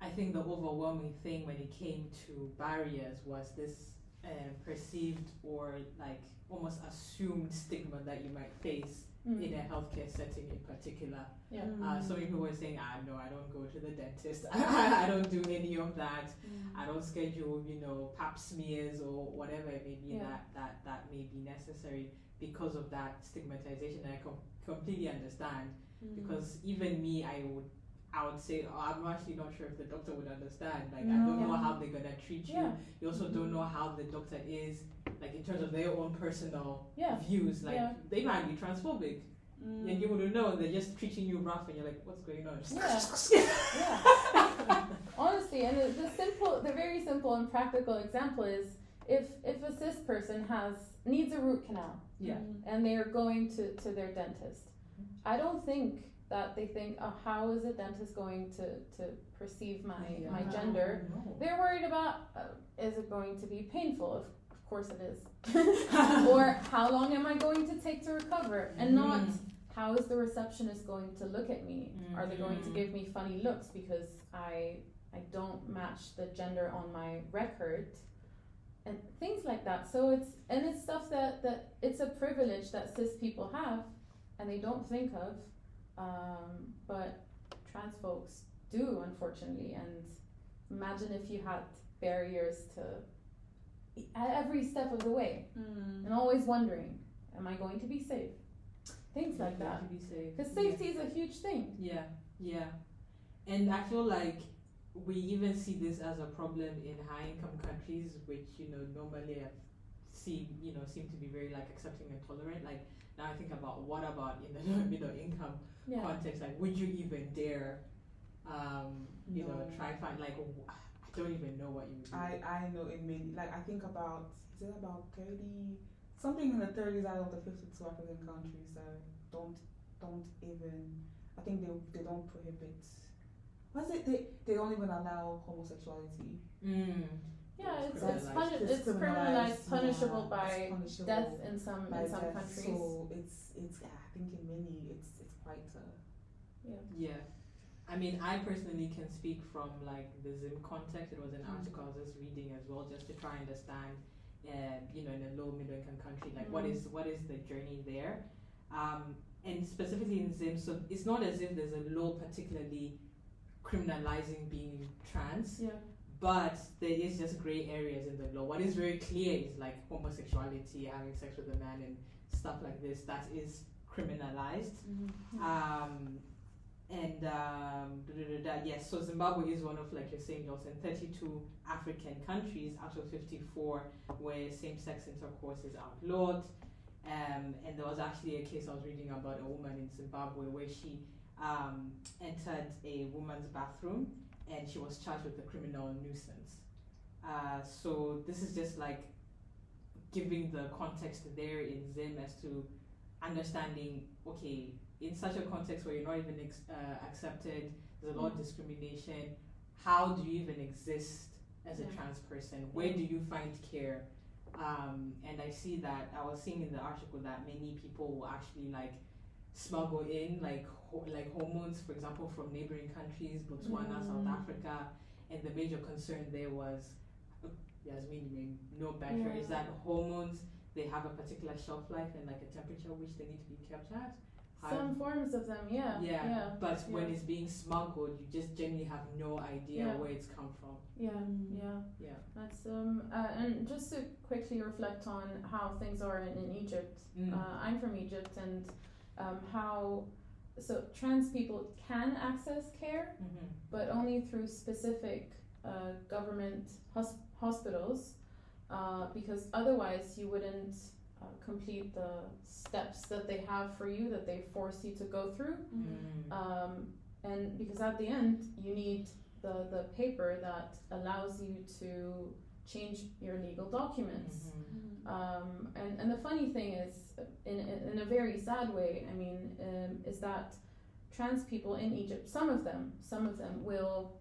I think the overwhelming thing when it came to barriers was this um, perceived or like almost assumed stigma that you might face Mm. in a healthcare setting in particular. yeah Uh, so people were saying, "Ah, no, I don't go to the dentist. I don't do any of that. Mm. I don't schedule, you know, pap smears or whatever it may be Yeah. that, that that may be necessary because of that stigmatization. And I com- completely understand Mm. because even me, I would I would say, oh, I'm actually not sure if the doctor would understand. Like I don't know how they're gonna treat you. yeah You also don't know how the doctor is, like in terms of their own personal yeah views. Like Yeah. they might be transphobic, Mm. and you wouldn't know. They're just treating you rough, and you're like, what's going on? Yeah. yeah honestly and the, the simple the very simple and practical example is if if a cis person has needs a root canal Yeah. And they are going to, to their dentist. I don't think that they think, oh, how is a dentist going to, to perceive my, my gender? They're worried about, uh, is it going to be painful? Of, of course it is. or how long am I going to take to recover? And not, Mm. how is the receptionist going to look at me? Are they going to Mhm. give me funny looks because I, I don't match the gender on my record? and things like that. So it's and it's stuff that that it's a privilege that cis people have, and they don't think of, um, but trans folks do unfortunately. And imagine if you had barriers to every step of the way, Mm. and always wondering, am I going to be safe? Things like that. To be safe. Because Yeah. safety is a huge thing. Yeah, yeah. And I feel like we even see this as a problem in high income countries, which, you know, normally seem, you know, seem to be very like accepting and tolerant. Like now I think about what about in the middle income Yeah. context, like would you even dare um, you know, No. try find like w- I don't even know what you would do. I, I know it many like I think about is it about thirty something in the thirties out of the fifty two African countries that don't don't even I think they they don't prohibit was it they they don't even allow homosexuality. mm. Yeah, it's Criminalized. it's, puni- It's it's criminalized, punishable yeah, by it's punishable death in some in some death. countries. So it's it's yeah, I think in many it's it's quite uh, yeah. Yeah. I mean, I personally can speak from like the Zim context. It was an Mm. article I was just reading as well, just to try and understand, uh, you know, in a low middle income country, like what Mm. is what is the journey there, um, and specifically in Zim. So it's not as if there's a law particularly criminalizing being trans, Yeah. But there is just gray areas in the law. What is very clear is like homosexuality, having sex with a man, and stuff like this. That is criminalized. Um, and um, da, da, da, yes, so Zimbabwe is one of, like you're saying, Jocelyn, 32 African countries out of 54 where same sex intercourse is outlawed. Um, and there was actually a case I was reading about a woman in Zimbabwe where she um, entered a woman's bathroom and she was charged with a criminal nuisance. Uh, so this is just like giving the context there in Zim as to understanding, okay, in such a context where you're not even ex- uh, accepted, there's a lot of discrimination. How do you even exist as a Yeah. trans person? Where do you find care? Um, and I see that I was seeing in the article that many people will actually like smuggle in like ho- like hormones, for example, from neighboring countries, Botswana, Mm. South Africa, and the major concern there was, uh, Yasmeen, you may know better, is that hormones they have a particular shelf life and like a temperature which they need to be kept at. Some forms of them, yeah. yeah, Yeah. but when it's being smuggled, you just generally have no idea Yeah. where it's come from. Yeah, yeah. Yeah. That's um uh, and just to quickly reflect on how things are in, in Egypt. Mm. Uh, I'm from Egypt and um, how so trans people can access care, Mhm. but only through specific uh, government hos- hospitals, uh, because otherwise you wouldn't uh, complete the steps that they have for you that they force you to go through. Mm. Um, and because at the end you need the, the paper that allows you to change your legal documents. Mhm. Um, and, and the funny thing is, in, in, in a very sad way, I mean, um, is that trans people in Egypt, some of them, some of them will,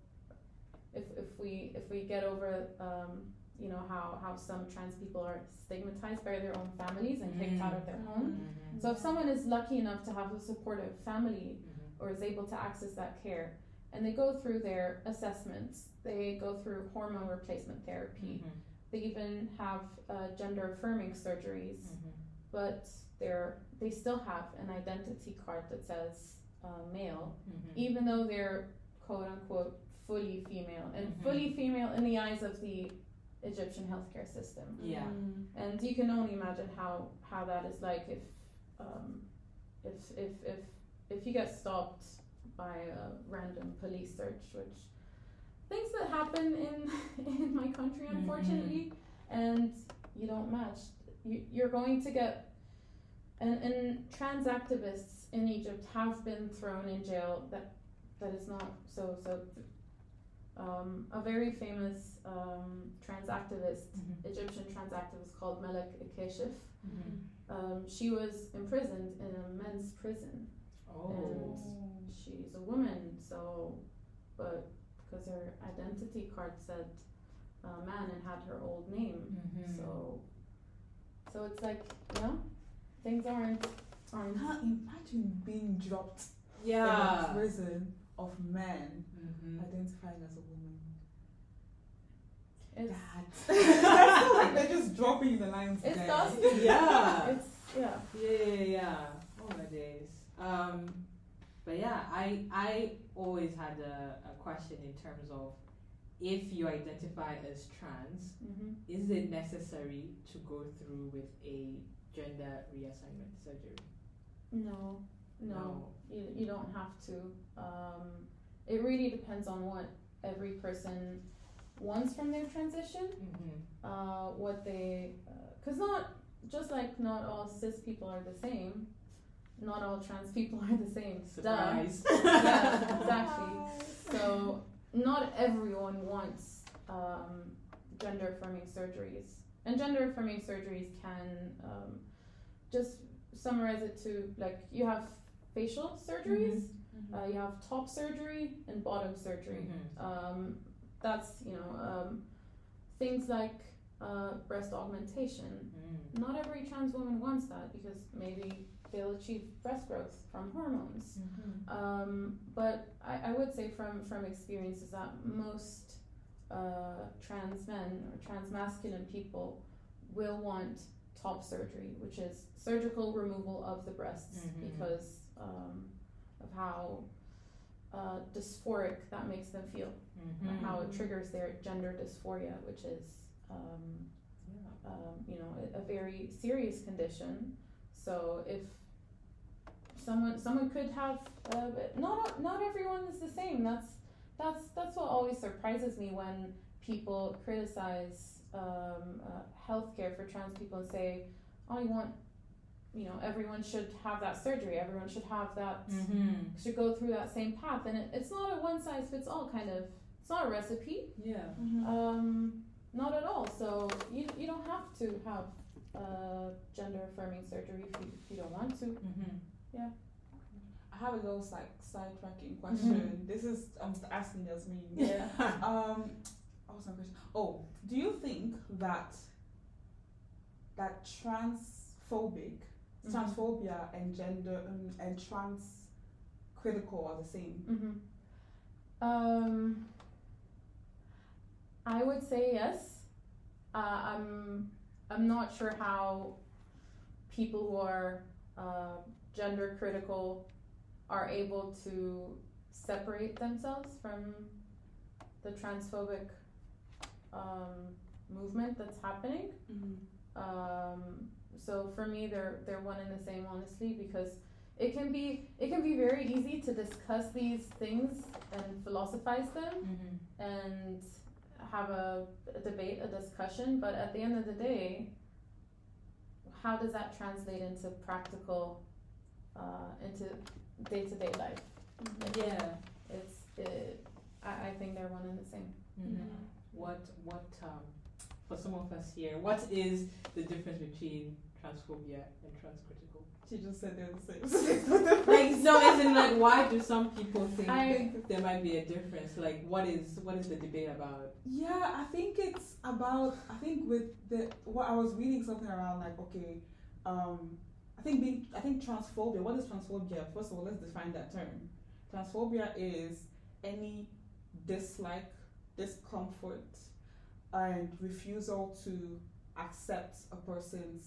if, if we if we get over, um, you know how how some trans people are stigmatized by their own families and kicked out of their home. Mhm. So if someone is lucky enough to have a supportive family Mhm. or is able to access that care, and they go through their assessments, they go through hormone replacement therapy, Mhm. they even have uh, gender affirming surgeries, Mhm. but they're they still have an identity card that says uh, male, Mhm. even though they're quote unquote fully female and Mhm. fully female in the eyes of the Egyptian healthcare system. Yeah. Mm. And you can only imagine how how that is like if um, if if if if you get stopped by a random police search, which things that happen in in my country, Mhm. unfortunately, and you don't match, you, you're going to get. And, and trans activists in Egypt have been thrown in jail. That that is not so so. Um, a very famous um, trans activist Mhm. Egyptian trans activist called Malak El-Kashif. Mhm. Um, she was imprisoned in a men's prison. Oh. She's a woman, so, but because her identity card said uh, man and had her old name, Mhm. so, so it's like you know, things aren't aren't. Now imagine being dropped in Yeah. a prison of men Mhm. identifying as a woman. It's That. Like they're just dropping the lines it's there. dusty. Yeah. It's yeah. Yeah, yeah, yeah. Oh my days. Um, but yeah, I I always had a, a question in terms of if you identify as trans, hmm is it necessary to go through with a gender reassignment surgery? No, no, No. You, you don't have to. Um, it really depends on what every person wants from their transition. Mm-hmm. Uh, what they, because not just like not all cis people are the same. Not all trans people are the same. Surprise. Yeah, exactly. So not everyone wants um, gender affirming surgeries, and gender affirming surgeries can um, just summarize it to like you have facial surgeries, Mm-hmm. uh, you have top surgery and bottom surgery. Mhm. Um, that's you know um, things like uh, breast augmentation. Mm. Not every trans woman wants that because maybe they'll achieve breast growth from hormones. Mm-hmm. Um, but I, I would say from from experience is that most uh, trans men or trans masculine people will want top surgery, which is surgical removal of the breasts Mhm. because um, of how uh, dysphoric that makes them feel, Mhm. and how it triggers their gender dysphoria, which is um, Yeah. um, you know, a, a very serious condition. So if someone someone could have, uh, not not everyone is the same. That's that's that's what always surprises me when people criticize um, uh, healthcare for trans people and say, "Oh, you want." You know, everyone should have that surgery. Everyone should have that. Mhm. Should go through that same path, and it, it's not a one size fits all kind of. It's not a recipe. Yeah. Mm-hmm. Um, not at all. So you, you don't have to have uh, gender affirming surgery if you, if you don't want to. Mm-hmm. I have a little like sidetracking question. This is I'm just asking as me. Yeah. Um, what was my question? Oh, do you think that that transphobic, Mhm. transphobia, and gender um, and trans critical are the same? Mm-hmm. Um, I would say yes. Uh, I'm I'm not sure how people who are uh, gender critical are able to separate themselves from the transphobic um, movement that's happening. Mm-hmm. Um, so for me, they're they're one and the same, honestly, because it can be it can be very easy to discuss these things and philosophize them Mm-hmm. and have a, a debate, a discussion. But at the end of the day, how does that translate into practical, uh, into day to day life? Yeah. It's it, I, I think they're one and the same. Mm-hmm. What what um for some of us here, what is the difference between transphobia and transcritical? She just said they're the same. like no, as in like why do some people think I- there might be a difference? Like what is what is the debate about? Yeah, I think it's about. I think with the what I was reading something around like okay, um, I think being I think transphobia. What is transphobia? First of all, let's define that term. Transphobia is any dislike, discomfort, and refusal to accept a person's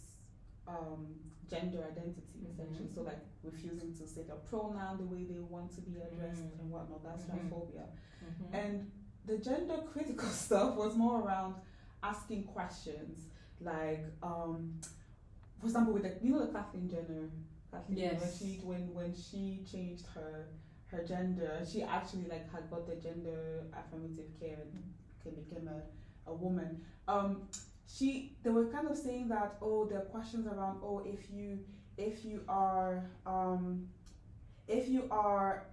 um, gender identity, essentially. Mhm. So like refusing to say their pronoun the way they want to be addressed Mhm. and whatnot. That's Mhm. transphobia. Mm-hmm. And the gender critical stuff was more around asking questions like, um, for example, with the you know the Kathleen Jenner, Kathleen when Yes. she when when she changed her her gender, she actually like had got the gender affirmative care and ca- became a, a woman. Um, she they were kind of saying that oh there are questions around oh if you if you are um, if you are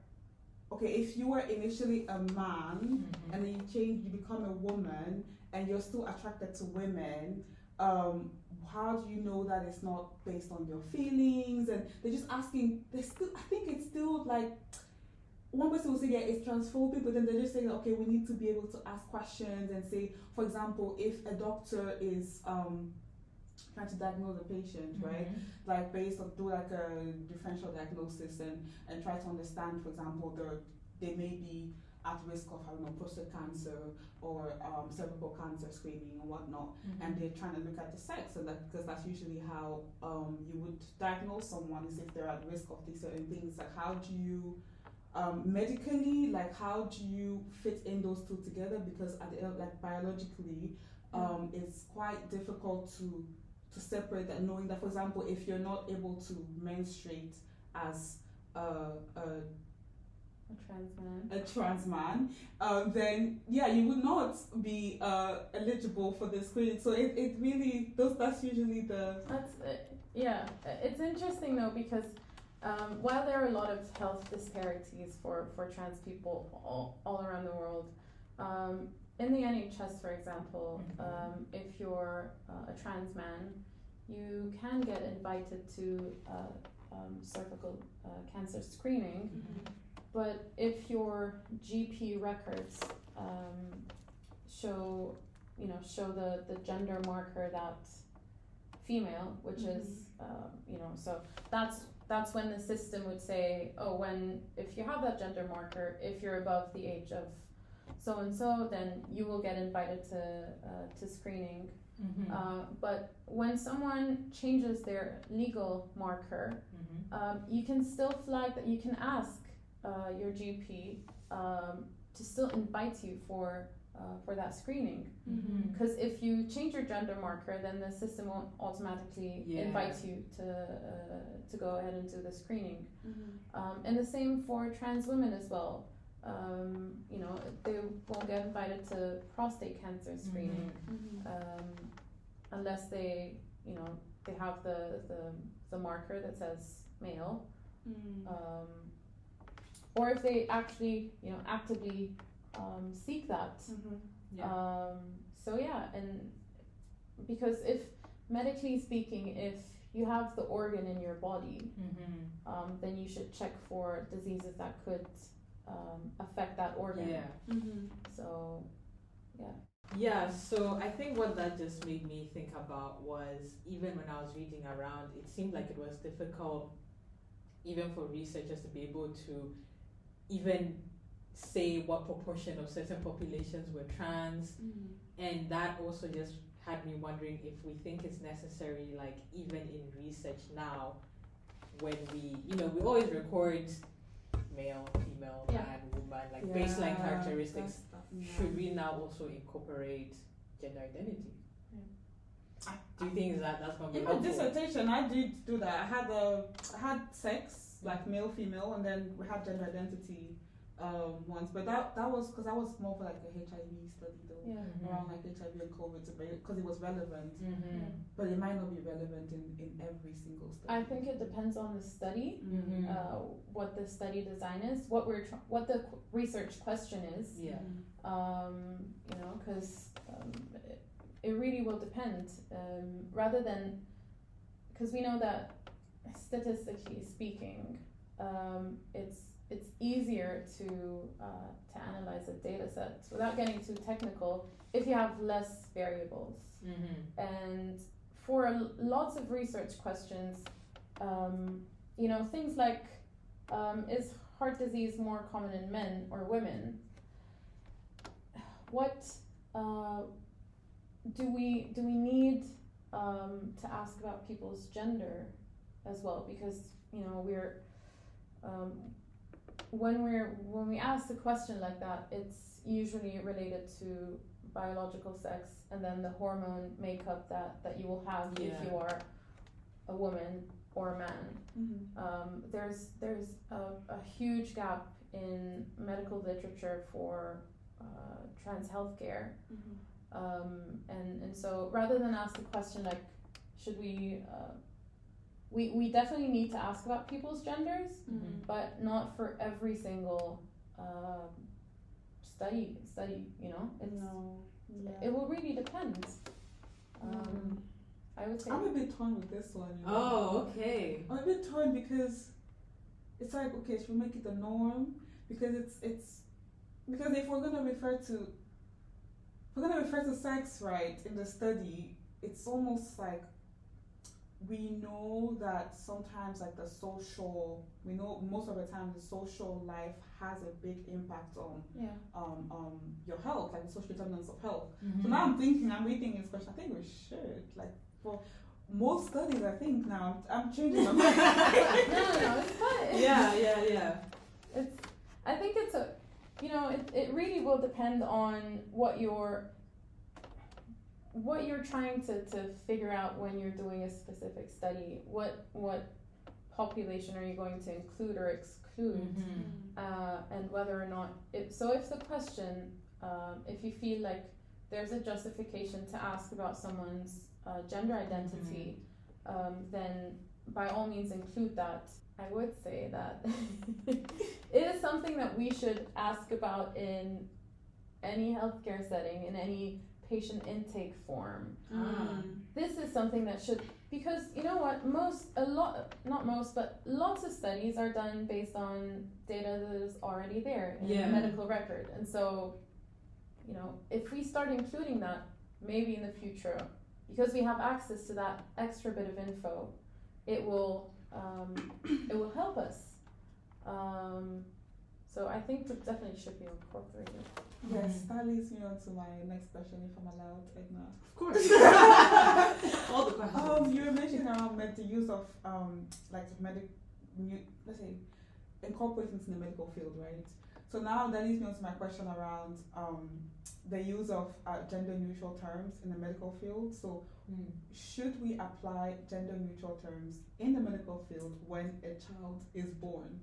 okay if you were initially a man Mm-hmm. and then you change you become a woman and you're still attracted to women um how do you know that it's not based on your feelings and they're just asking they still i think it's still like one person will say yeah it's transphobic but then they're just saying okay we need to be able to ask questions and say for example if a doctor is um trying to diagnose a patient right Mm-hmm. like based on do like a differential diagnosis and and try to understand for example the they may be at risk of having don't prostate cancer or um, cervical cancer screening and whatnot. Mm-hmm. and they're trying to look at the sex and that because that's usually how um, you would diagnose someone is if they're at risk of these certain things. Like how do you um, medically like how do you fit in those two together? Because at the end like biologically um, it's quite difficult to to separate that knowing that for example if you're not able to menstruate as a, a A trans man. a trans man, um, then yeah, you would not be uh, eligible for the screening. So it, it really those that's usually the That's uh, yeah. It's interesting though because um, while there are a lot of health disparities for, for trans people all, all around the world, um, in the NHS, for example, Mhm. um, if you're uh, a trans man, you can get invited to uh, um, cervical uh, cancer screening. Mm-hmm. But if your GP records um, show, you know, show the, the gender marker that's female, which is, um, you know, so that's that's when the system would say, oh, when if you have that gender marker, if you're above the age of so and so, then you will get invited to uh, to screening. Mm-hmm. Uh, but when someone changes their legal marker, Mm-hmm. um, you can still flag that you can ask uh, your GP um, to still invite you for uh, for that screening. Mm-hmm. Because if you change your gender marker, then the system won't automatically Yeah. invite you to uh, to go ahead and do the screening. Um, and the same for trans women as well. Um, you know, they won't get invited to prostate cancer screening um, unless they, you know, they have the, the, the marker that says male. Um, or if they actually, you know, actively um, seek that. Yeah. Um, so yeah, and because if medically speaking, if you have the organ in your body, Mm-hmm. um, then you should check for diseases that could um, affect that organ. Yeah. Mm-hmm. So, yeah. Yeah, so I think what that just made me think about was even when I was reading around, it seemed like it was difficult, even for researchers to be able to even say what proportion of certain populations were trans. Mm. And that also just had me wondering if we think it's necessary, like even in research now, when we, you know, we always record male, female, Yeah. man, woman, like baseline characteristics should we now also incorporate gender identity? Do you think that that's going to be helpful? dissertation, I did do that. I had a, I had sex like male, female, and then we have gender identity um, once. But that that was because that was more for like a HIV study though, Yeah. Mhm. around like HIV and COVID, because it was relevant. Mhm. But it might not be relevant in, in every single study. I think it depends on the study, Mhm. uh, what the study design is, what we're tr- what the qu- research question is. Yeah. um, you know, because um, it, it really will depend. Um, rather than, because we know that statistically speaking, um, it's it's easier to uh, to analyze a data set without getting too technical if you have less variables. Mhm. And for lots of research questions, um, you know, things like um, is heart disease more common in men or women? What uh, do we do we need um, to ask about people's gender as well? Because you know we're um, when we're when we ask a question like that, it's usually related to biological sex and then the hormone makeup that, that you will have Yeah. if you are a woman or a man. Mhm. Um, there's there's a, a huge gap in medical literature for uh, trans healthcare, Mhm. um, and and so rather than ask the question like, should we, uh, we we definitely need to ask about people's genders, Mhm. but not for every single um, study study. You know, it's No. Yeah. it will really depend. Um, Mm. I would say. I'm a bit torn with this one. You know? Oh, okay. I'm a bit torn because it's like okay, should we make it the norm? Because it's it's because if we're gonna refer to if we're gonna refer to sex right in the study, it's almost like we know that sometimes like the social we know most of the time the social life has a big impact on yeah. um, um your health, like the social determinants of health. Mhm. So now I'm thinking, I'm reading this question. I think we should like for most studies. I think now I'm, I'm changing my mind. no, no, no, it's fine. yeah, yeah, yeah. It's. I think it's a. You know, it, it really will depend on what you're. What you're trying to, to figure out when you're doing a specific study. What what population are you going to include or exclude? Mhm. uh, and whether or not it, so if the question um, if you feel like there's a justification to ask about someone's uh, gender identity um, then by all means include that i would say that it is something that we should ask about in any healthcare setting in any patient intake form Ah. this is something that should because you know what most a lot not most but lots of studies are done based on data that is already there in Yeah. the medical record and so you know if we start including that maybe in the future because we have access to that extra bit of info it will um, it will help us um, so I think it definitely should be incorporated. Yes, that leads me on to my next question, if I'm allowed, Edna. Of course. All the questions. Um, you mentioned mentioning around med- the use of um, like medic, let's say, incorporating into the medical field, right? So now that leads me on to my question around um, the use of uh, gender neutral terms in the medical field. So Mm. should we apply gender neutral terms in the medical field when a child is born?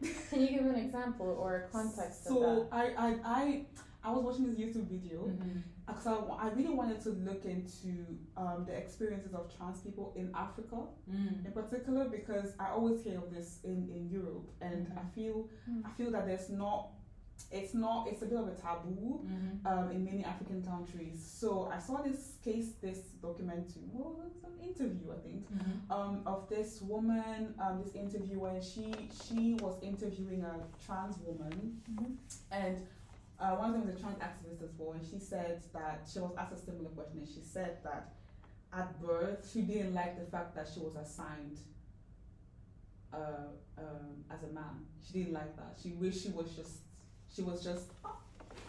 Can you give an example or a context of So that? I, I, I, I was watching this YouTube video because I, wa- I really wanted to look into um, the experiences of trans people in Africa Mm. in particular because I always hear of this in, in Europe and Mhm. I feel Mm. I feel that there's not it's not it's a bit of a taboo Mm-hmm. um, in many African countries. So I saw this case, this documentary, well, it was an interview, I think, Mm-hmm. um, of this woman, um, this interviewer, and she she was interviewing a trans woman, and uh, one of them is a trans activist as well, and she said that she was asked a similar question, and she said that at birth she didn't like the fact that she was assigned uh, um, as a man. She didn't like that. She wished she was just she was just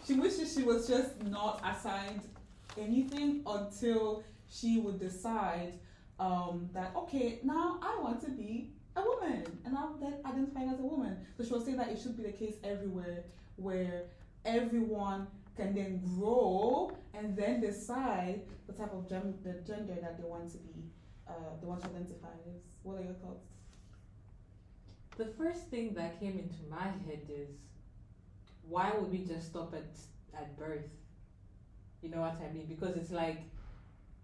she wishes she was just not assigned anything until she would decide um, that okay now I want to be a woman and I'm then identifying as a woman. So she was saying that it should be the case everywhere where everyone can then grow and then decide the type of gem- the gender that they want to be uh, they want to identify as. What are your thoughts? The first thing that came into my head is why would we just stop at at birth? You know what I mean? Because it's like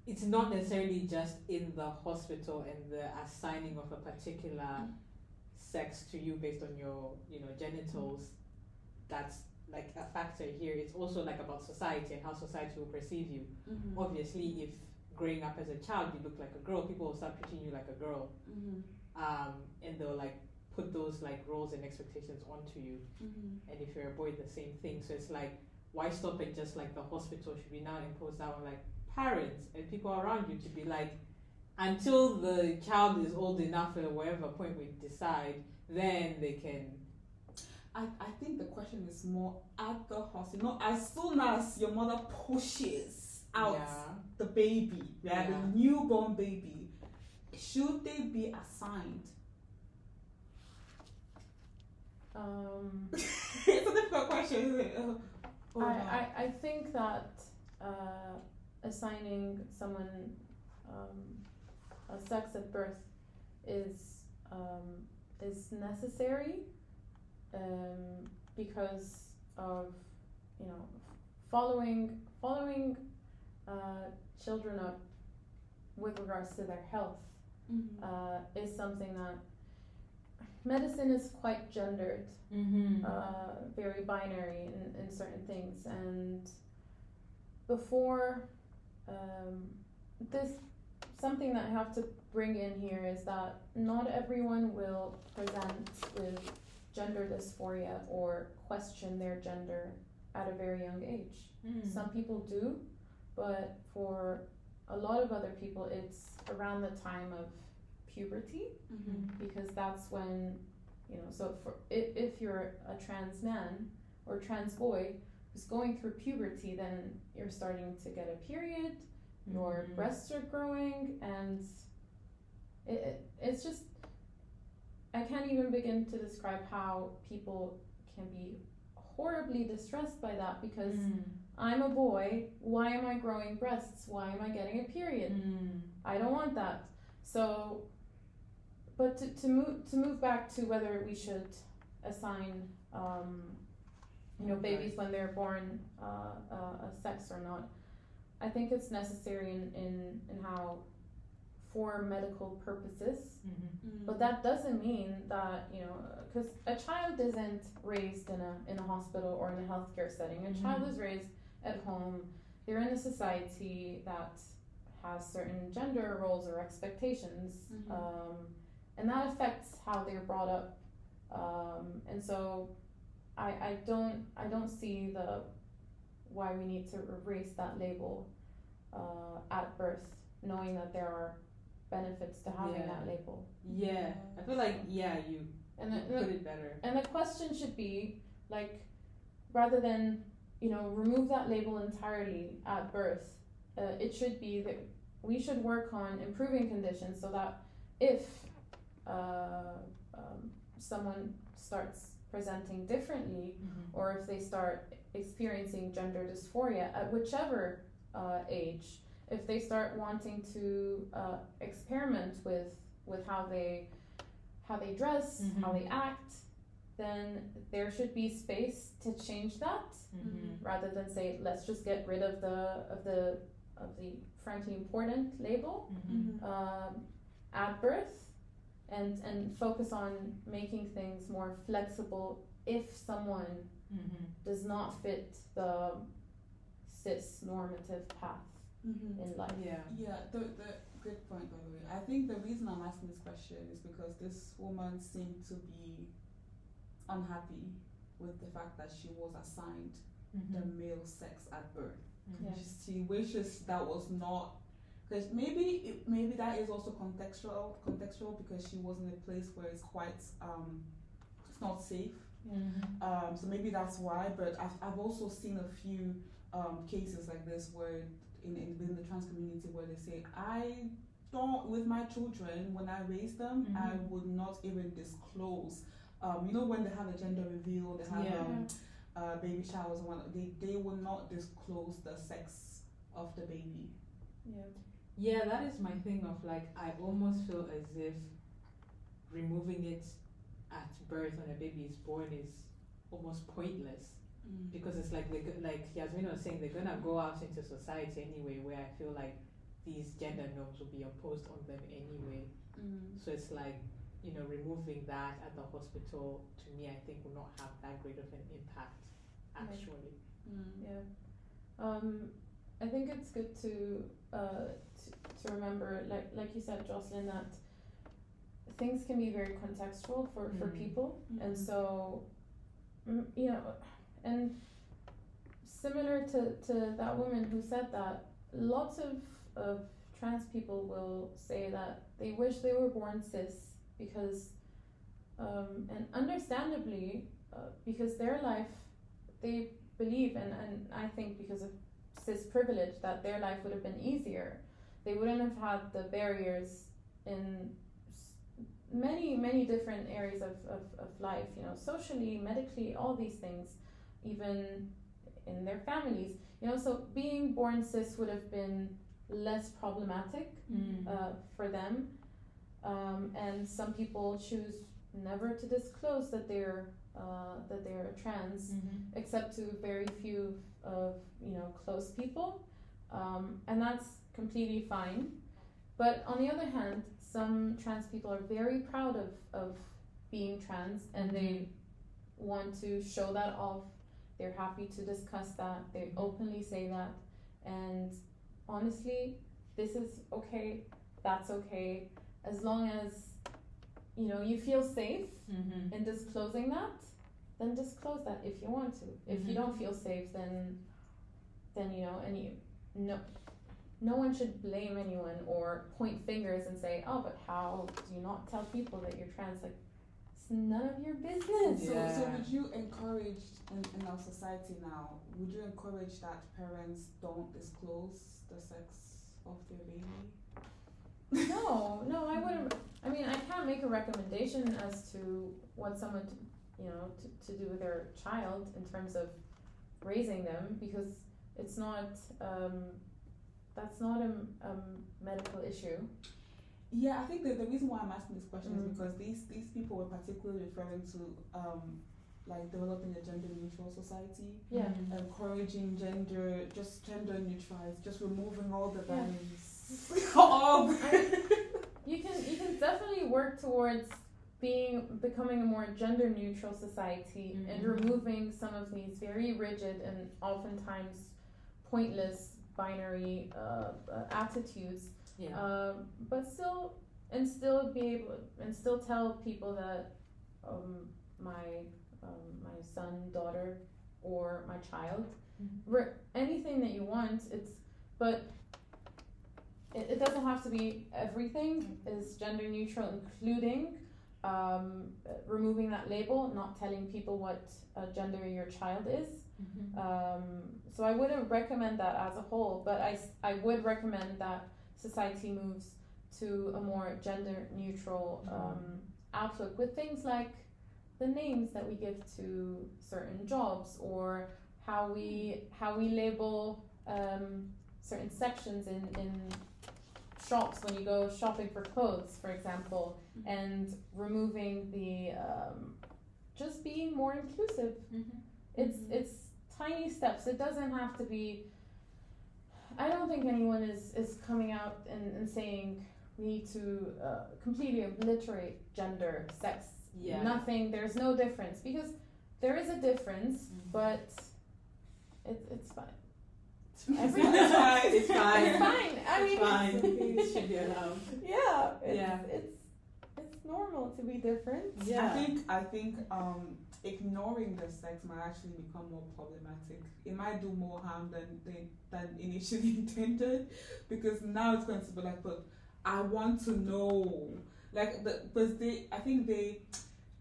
it's not necessarily just in the hospital and the assigning of a particular sex to you based on your you know genitals that's like a factor here it's also like about society and how society will perceive you Mm-hmm. obviously if growing up as a child you look like a girl people will start treating you like a girl Mm-hmm. um, and they'll like put those like roles and expectations onto you Mm-hmm. and if you're a boy the same thing so it's like why stop at just like the hospital should be now impose that on like parents and people around you to be like until the child is old enough at whatever point we decide then they can I, I think the question is more at the hospital. Not as soon as your mother pushes out yeah the baby, yeah, Yeah. the newborn baby, should they be assigned? Um, it's a difficult question, isn't it? Oh, I. I, I think that uh, assigning someone um, a sex at birth is um, is necessary um, because of you know following following uh, children up with regards to their health Mhm. uh, is something that medicine is quite gendered mm-hmm. uh, very binary in, in certain things. And before um, this, something that I have to bring in here is that not everyone will present with gender dysphoria or question their gender at a very young age. Mm. Some people do, but for a lot of other people, it's around the time of puberty Mhm. because that's when you know so for if, if you're a trans man or trans boy who's going through puberty then you're starting to get a period your Mhm. breasts are growing and it, it, it's just i can't even begin to describe how people can be horribly distressed by that because Mm. i'm a boy why am i growing breasts why am i getting a period Mm. I don't want that. So, but to, to move to move back to whether we should assign, um, you know, babies when they're born uh, uh, a sex or not, I think it's necessary in in, in how, for medical purposes. Mhm. Mhm. But that doesn't mean that you know, because a child isn't raised in a in a hospital or in a healthcare setting. A child Mhm. is raised at home. They're in a society that has certain gender roles or expectations, Mhm. um, and that affects how they're brought up. Um, and so, I I don't I don't see the why we need to erase that label uh, at birth, knowing that there are benefits to having Yeah. that label. yeah i feel like yeah you And the, put the, it better and the question should be like, rather than you know remove that label entirely at birth, uh, it should be that we should work on improving conditions so that if uh, um, someone starts presenting differently Mhm. or if they start experiencing gender dysphoria at whichever uh, age, if they start wanting to uh, experiment with with how they how they dress, how they act, then there should be space to change that Mhm. rather than say let's just get rid of the of the of the frankly important label Mhm. Mhm. um, at birth and and focus on making things more flexible if someone Mm-hmm. does not fit the cis normative path Mm-hmm. in life. Yeah. Yeah, the, the good point by the way. I think the reason I'm asking this question is because this woman seemed to be unhappy with the fact that she was assigned the Mm-hmm. male sex at birth. Yeah. She wishes that was not because maybe it, maybe that is also contextual contextual because she was in a place where it's quite um it's not safe. Mm-hmm. Um, so maybe that's why. But I've I've also seen a few um, cases like this where in, in within the trans community where they say I don't with my children when I raise them I Mhm. would not even disclose. Um, you know when they have a gender reveal, they have Yeah. um, uh, baby showers and what they they will not disclose the sex of the baby. Yeah. Yeah, that is my thing of like I almost feel as if removing it at birth when a baby is born is almost pointless because it's like they like Yasmeen was saying they're gonna go out into society anyway where I feel like these gender norms will be imposed on them anyway. Mm. So it's like you know removing that at the hospital to me I think will not have that great of an impact Right. actually. Mm. Yeah. Um, I think it's good to, uh, to to remember, like like you said, Jocelyn, that things can be very contextual for, for Mm. people, and Mhm. so, mm, you know, and similar to, to that woman who said that, lots of of trans people will say that they wish they were born cis because, um, and understandably, uh, because their life, they believe and, and I think because of cis privilege that their life would have been easier. They wouldn't have had the barriers in many, many different areas of, of, of life, you know, socially, medically, all these things, even in their families. You know, so being born cis would have been less problematic uh, for them. Um, and some people choose never to disclose that they're uh, that they're trans Mm-hmm. except to very few of you know close people, um, and that's completely fine. But on the other hand, some trans people are very proud of of being trans, and they want to show that off. They're happy to discuss that. They openly say that, and honestly, this is okay. That's okay, as long as you know you feel safe Mm-hmm. in disclosing that, then disclose that if you want to. If you Mhm. don't feel safe, then then you know, and you no no one should blame anyone or point fingers and say, oh, but how do you not tell people that you're trans? Like, it's none of your business. So, so would you encourage in, in our society now? Would you encourage that parents don't disclose the sex of their baby? No, no, I wouldn't. I mean, I can't make a recommendation as to what someone, to, you know, to, to do with their child in terms of raising them because it's not. Um, that's not a, a medical issue. Yeah, I think the, the reason why I'm asking this question Mm. is because these these people were particularly referring to um, like developing a gender neutral society, Yeah. Mm-hmm. encouraging gender just gender neutralized, just removing all the Yeah. binaries. all You can you can definitely work towards being becoming a more gender neutral society and Mhm. removing some of these very rigid and oftentimes pointless binary uh, uh, attitudes Yeah. um, but still and still be able and still tell people that um, my um, my son daughter or my child Mhm. re- anything that you want it's but it, it doesn't have to be everything is gender neutral including um, removing that label not telling people what uh, gender your child is. Mm-hmm. um, so I wouldn't recommend that as a whole, but I, I would recommend that society moves to a more gender neutral um, outlook with things like the names that we give to certain jobs or how we how we label um, certain sections in, in shops when you go shopping for clothes, for example, and removing the um, just being more inclusive Mm-hmm. it's Mhm. it's tiny steps it doesn't have to be i don't think anyone is is coming out and, and saying we need to uh, completely obliterate gender sex Yeah. nothing there's no difference because there is a difference, Mhm. but it, it's fine. It's fine. It's fine. It's fine. I It's mean, fine. It should be allowed. yeah, it's, Yeah. it's it's normal to be different. Yeah. I think I think um, ignoring the sex might actually become more problematic. It might do more harm than than, than initially intended, because now it's going to be like, but I want to know, like, the, because they, I think they.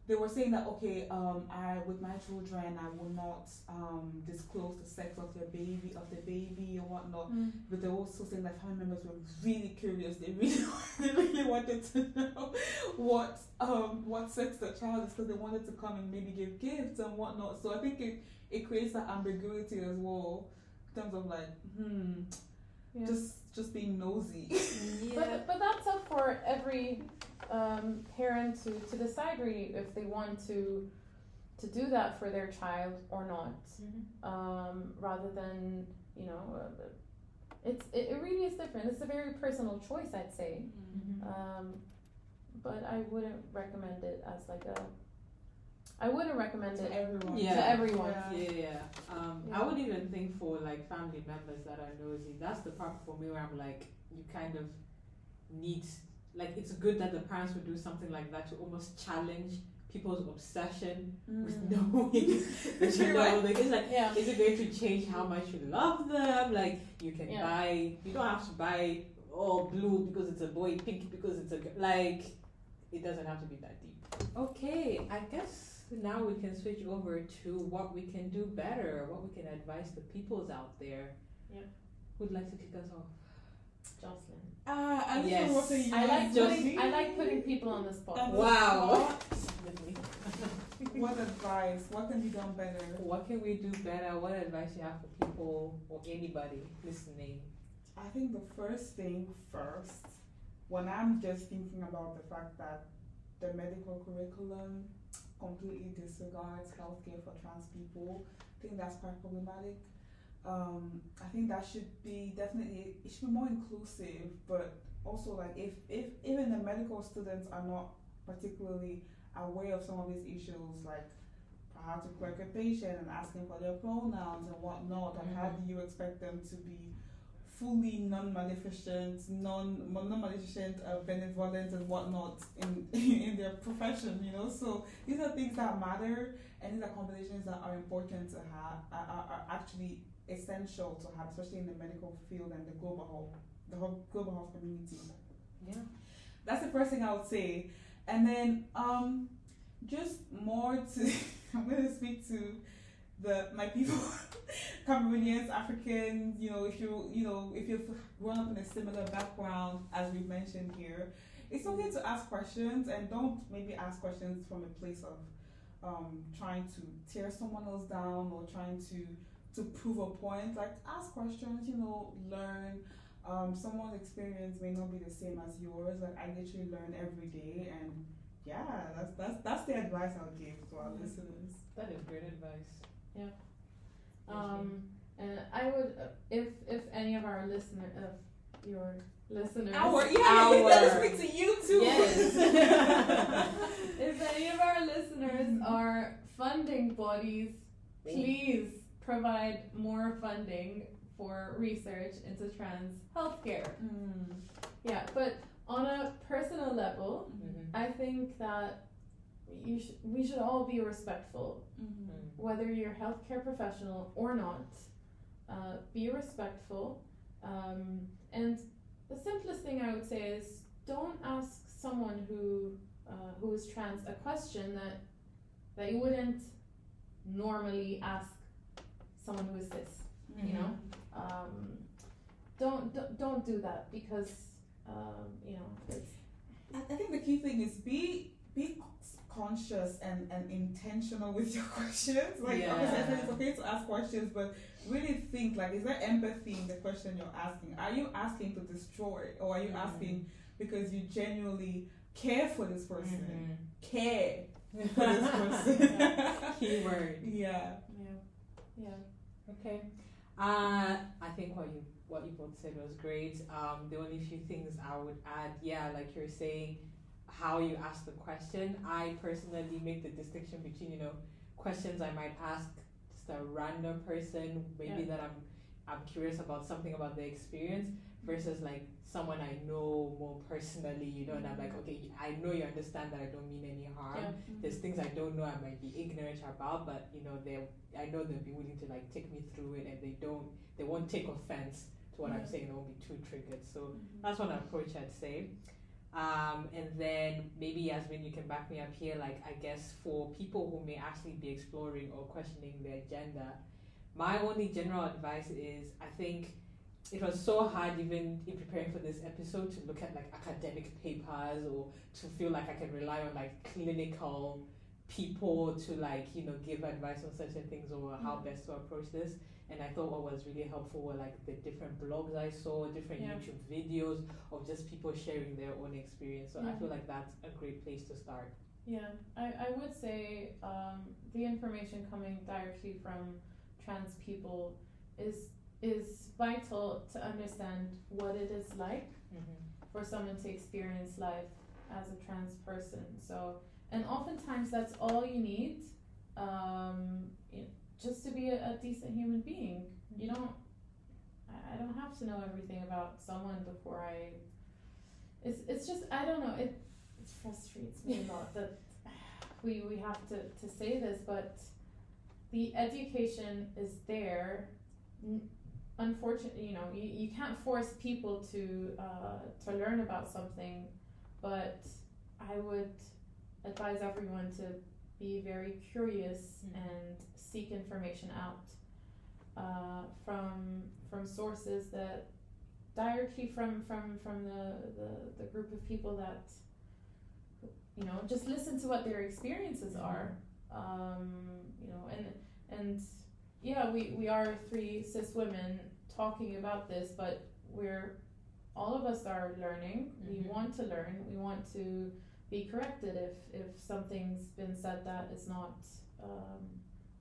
They were saying that okay, um, I with my children, I will not um, disclose the sex of their baby, of the baby or whatnot. Mm. But they also saying that family members were really curious. They really, they really wanted to know what um what sex the child is because they wanted to come and maybe give gifts and whatnot. So I think it it creates that ambiguity as well in terms of like hmm Yeah. just just being nosy. Yeah. But but that's up for every um, parent to, to decide really if they want to to do that for their child or not, Mhm. um, rather than you know, uh, it's it, it really is different. It's a very personal choice, I'd say. Mhm. Um, but I wouldn't recommend it as like a. I wouldn't recommend to it everyone. Yeah. to everyone. Yeah. Yeah, yeah. Um, Yeah. I would even think for like family members that are nosy. That's the part for me where I'm like, you kind of need, like, it's good that the parents would do something like that to almost challenge people's obsession with Mm. knowing that you know. Like, it's like, Yeah. is it going to change how much you love them? Like, you can Yeah. buy, you don't have to buy all blue because it's a boy, pink because it's a. Like, it doesn't have to be that deep. Okay, I guess now we can switch over to what we can do better, what we can advise the peoples out there. Yeah. Who'd like to kick us off? Jocelyn. Ah, I just Yes. want to say you I like Just- putting I like putting people on the spot. On the Wow. What advice? What can be done better? what can we do better? What advice you have for people or anybody listening? I think the first thing first, when I'm just thinking about the fact that the medical curriculum completely disregards healthcare for trans people, I think that's quite problematic. Um, I think that should be definitely it should be more inclusive, but also like if if even the medical students are not particularly aware of some of these issues, like how to correct a patient and asking for their pronouns and whatnot, and how do you expect them to be fully non-maleficent, non non-maleficent, uh, benevolent and whatnot in in their profession, you know. So these are things that matter, and these are conversations that are important to have, are, are, are actually essential to have, especially in the medical field and the global health, the whole global health community. Yeah. That's the first thing I would say, and then um, just more to I'm gonna speak to the my people, Cameroonians, Africans. You know, if you you know if you've grown up in a similar background as we've mentioned here, it's okay to ask questions and don't maybe ask questions from a place of um, trying to tear someone else down or trying to to prove a point. Like ask questions, you know, learn. Um, someone's experience may not be the same as yours. Like I literally learn every day, and yeah, that's that's that's the advice I'll give to our Mhm. listeners. That is great advice. Um, and I would, uh, if if any of our listener, of your listeners, Our yeah, Our- us speak to you too. Yes. if any of our listeners are funding bodies, please provide more funding for research into trans healthcare. Mm. Yeah, but on a personal level, Mhm. I think that you sh- we should all be respectful Mm-hmm. whether you're a healthcare professional or not, uh, be respectful. Um, and the simplest thing I would say is don't ask someone who uh, who is trans a question that that you wouldn't normally ask someone who is cis. You know, um, don't, don't don't do that because um, you know it's I, I think the key thing is be be conscious and, and intentional with your questions. Like obviously, it's okay to ask questions, but really think like, is there empathy in the question you're asking? Are you asking to destroy, or are you Mhm. asking because you genuinely care for this person? Mhm. Care for this person. Keyword. yeah. yeah yeah Okay. Uh, I think what you what you both said was great. Um, the only few things I would add, yeah, like you're saying, how you ask the question. I personally make the distinction between you know questions I might ask just a random person, maybe Yeah. that I'm I'm curious about something about their experience versus like someone I know more personally, you know, and I'm like, okay, I know you understand that I don't mean any harm. Yeah. There's things I don't know I might be ignorant about, but you know, they I know they'll be willing to like take me through it and they don't they won't take offense to what I'm saying, they won't be too triggered. So Mhm. that's one approach I'd say. Um, and then maybe Yasmeen, you can back me up here. Like I guess for people who may actually be exploring or questioning their gender, my only general advice is I think it was so hard even in preparing for this episode to look at like academic papers or to feel like I can rely on like clinical people to like you know give advice on certain things or how Mhm. best to approach this and i thought what was really helpful were like the different blogs i saw different Yeah. youtube videos of just people sharing their own experience. So i feel like that's a great place to start. Yeah, I, I would say um, the information coming directly from trans people is is vital to understand what it is like for someone to experience life as a trans person. So, and oftentimes that's all you need, um, you just to be a, a decent human being. You don't. I- don't have to know everything about someone before I. It's it's just I don't know it. It frustrates me a lot that we we have to to say this, but the education is there. Unfortunately, you know, you, you can't force people to uh, to learn about something, but I would advise everyone to be very curious Mhm. and seek information out uh, from from sources that directly from from from the, the the group of people that you know just listen to what their experiences are um, you know and and yeah we we are three cis women talking about this but we're all of us are learning Mhm. we want to learn we want to be corrected if if something's been said that is not um,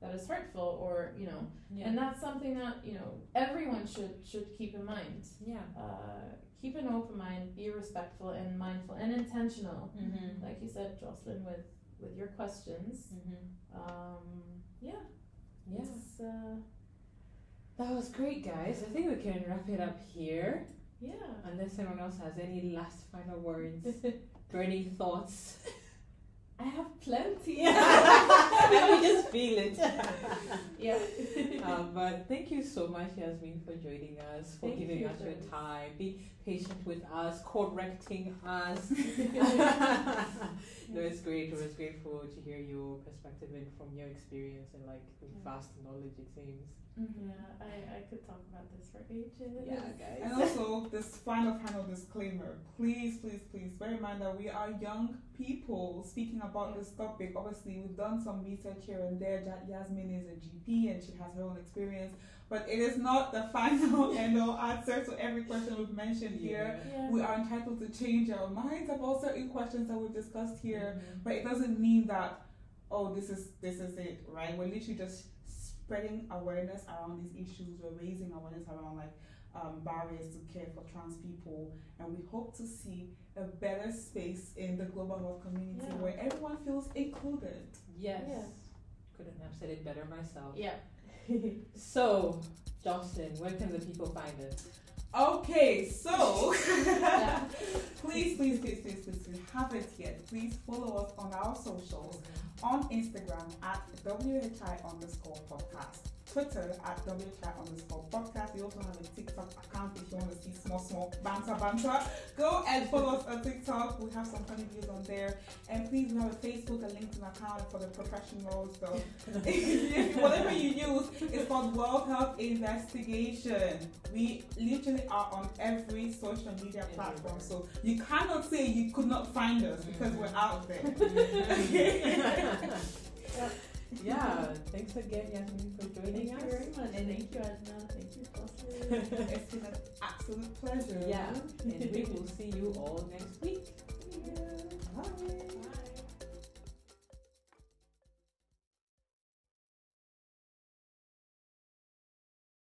that is hurtful or you know. Yeah. And that's something that you know everyone should should keep in mind. Yeah. Uh, keep an open mind be respectful and mindful and intentional. Mm-hmm. like you said jocelyn with with your questions. Mm-hmm. um, yeah. Yeah. Uh, that was great guys. I think we can wrap it up here. Yeah. Unless anyone else has any last final words burning thoughts? I have plenty. Let me just feel it. Yeah. Um, but thank you so much, Yasmeen, for joining us, for Thank giving you, us your time, be patient with us, correcting us. no, it's great. It was grateful to hear your perspective and from your experience and like the Yeah. vast knowledge it seems. Mm-hmm. yeah I, I could talk about this for ages Yeah, guys. And also, this final, final disclaimer. Please, please, please bear in mind that we are young people speaking about this topic. Obviously, we've done some research here and there. Ja- Yasmeen is a GP and she has her own experience, but it is not the final and all answer to every question we've mentioned here. yeah. We are entitled to change our minds about certain questions that we've discussed here, Mhm. but it doesn't mean that oh this is this is it, right? We're literally just spreading awareness around these issues. We're raising awareness around like um, barriers to care for trans people, and we hope to see a better space in the global health community Yeah. where everyone feels included. Yes. Yeah. Couldn't have said it better myself. yeah So, Jocelyn, where can the people find us? Okay, so please, please, please, please, please, if you haven't yet, please follow us on our socials. On Instagram at WHI underscore podcast, Twitter at WHI underscore podcast. We also have a TikTok account if you want to see small, small banter, banter. Go and follow us on TikTok. We have some funny videos on there. And please, we have a Facebook and LinkedIn account for the professionals. So whatever you use, it's called World Health Investigation. We literally are on every social media platform. So you cannot say you could not find us because we're out there. yeah, thanks again, Yasmeen, for joining Thank us. you very much. And thank you, Adna. Thank you, it's been an absolute pleasure. Yeah, and we will see you all next week. Bye. Bye.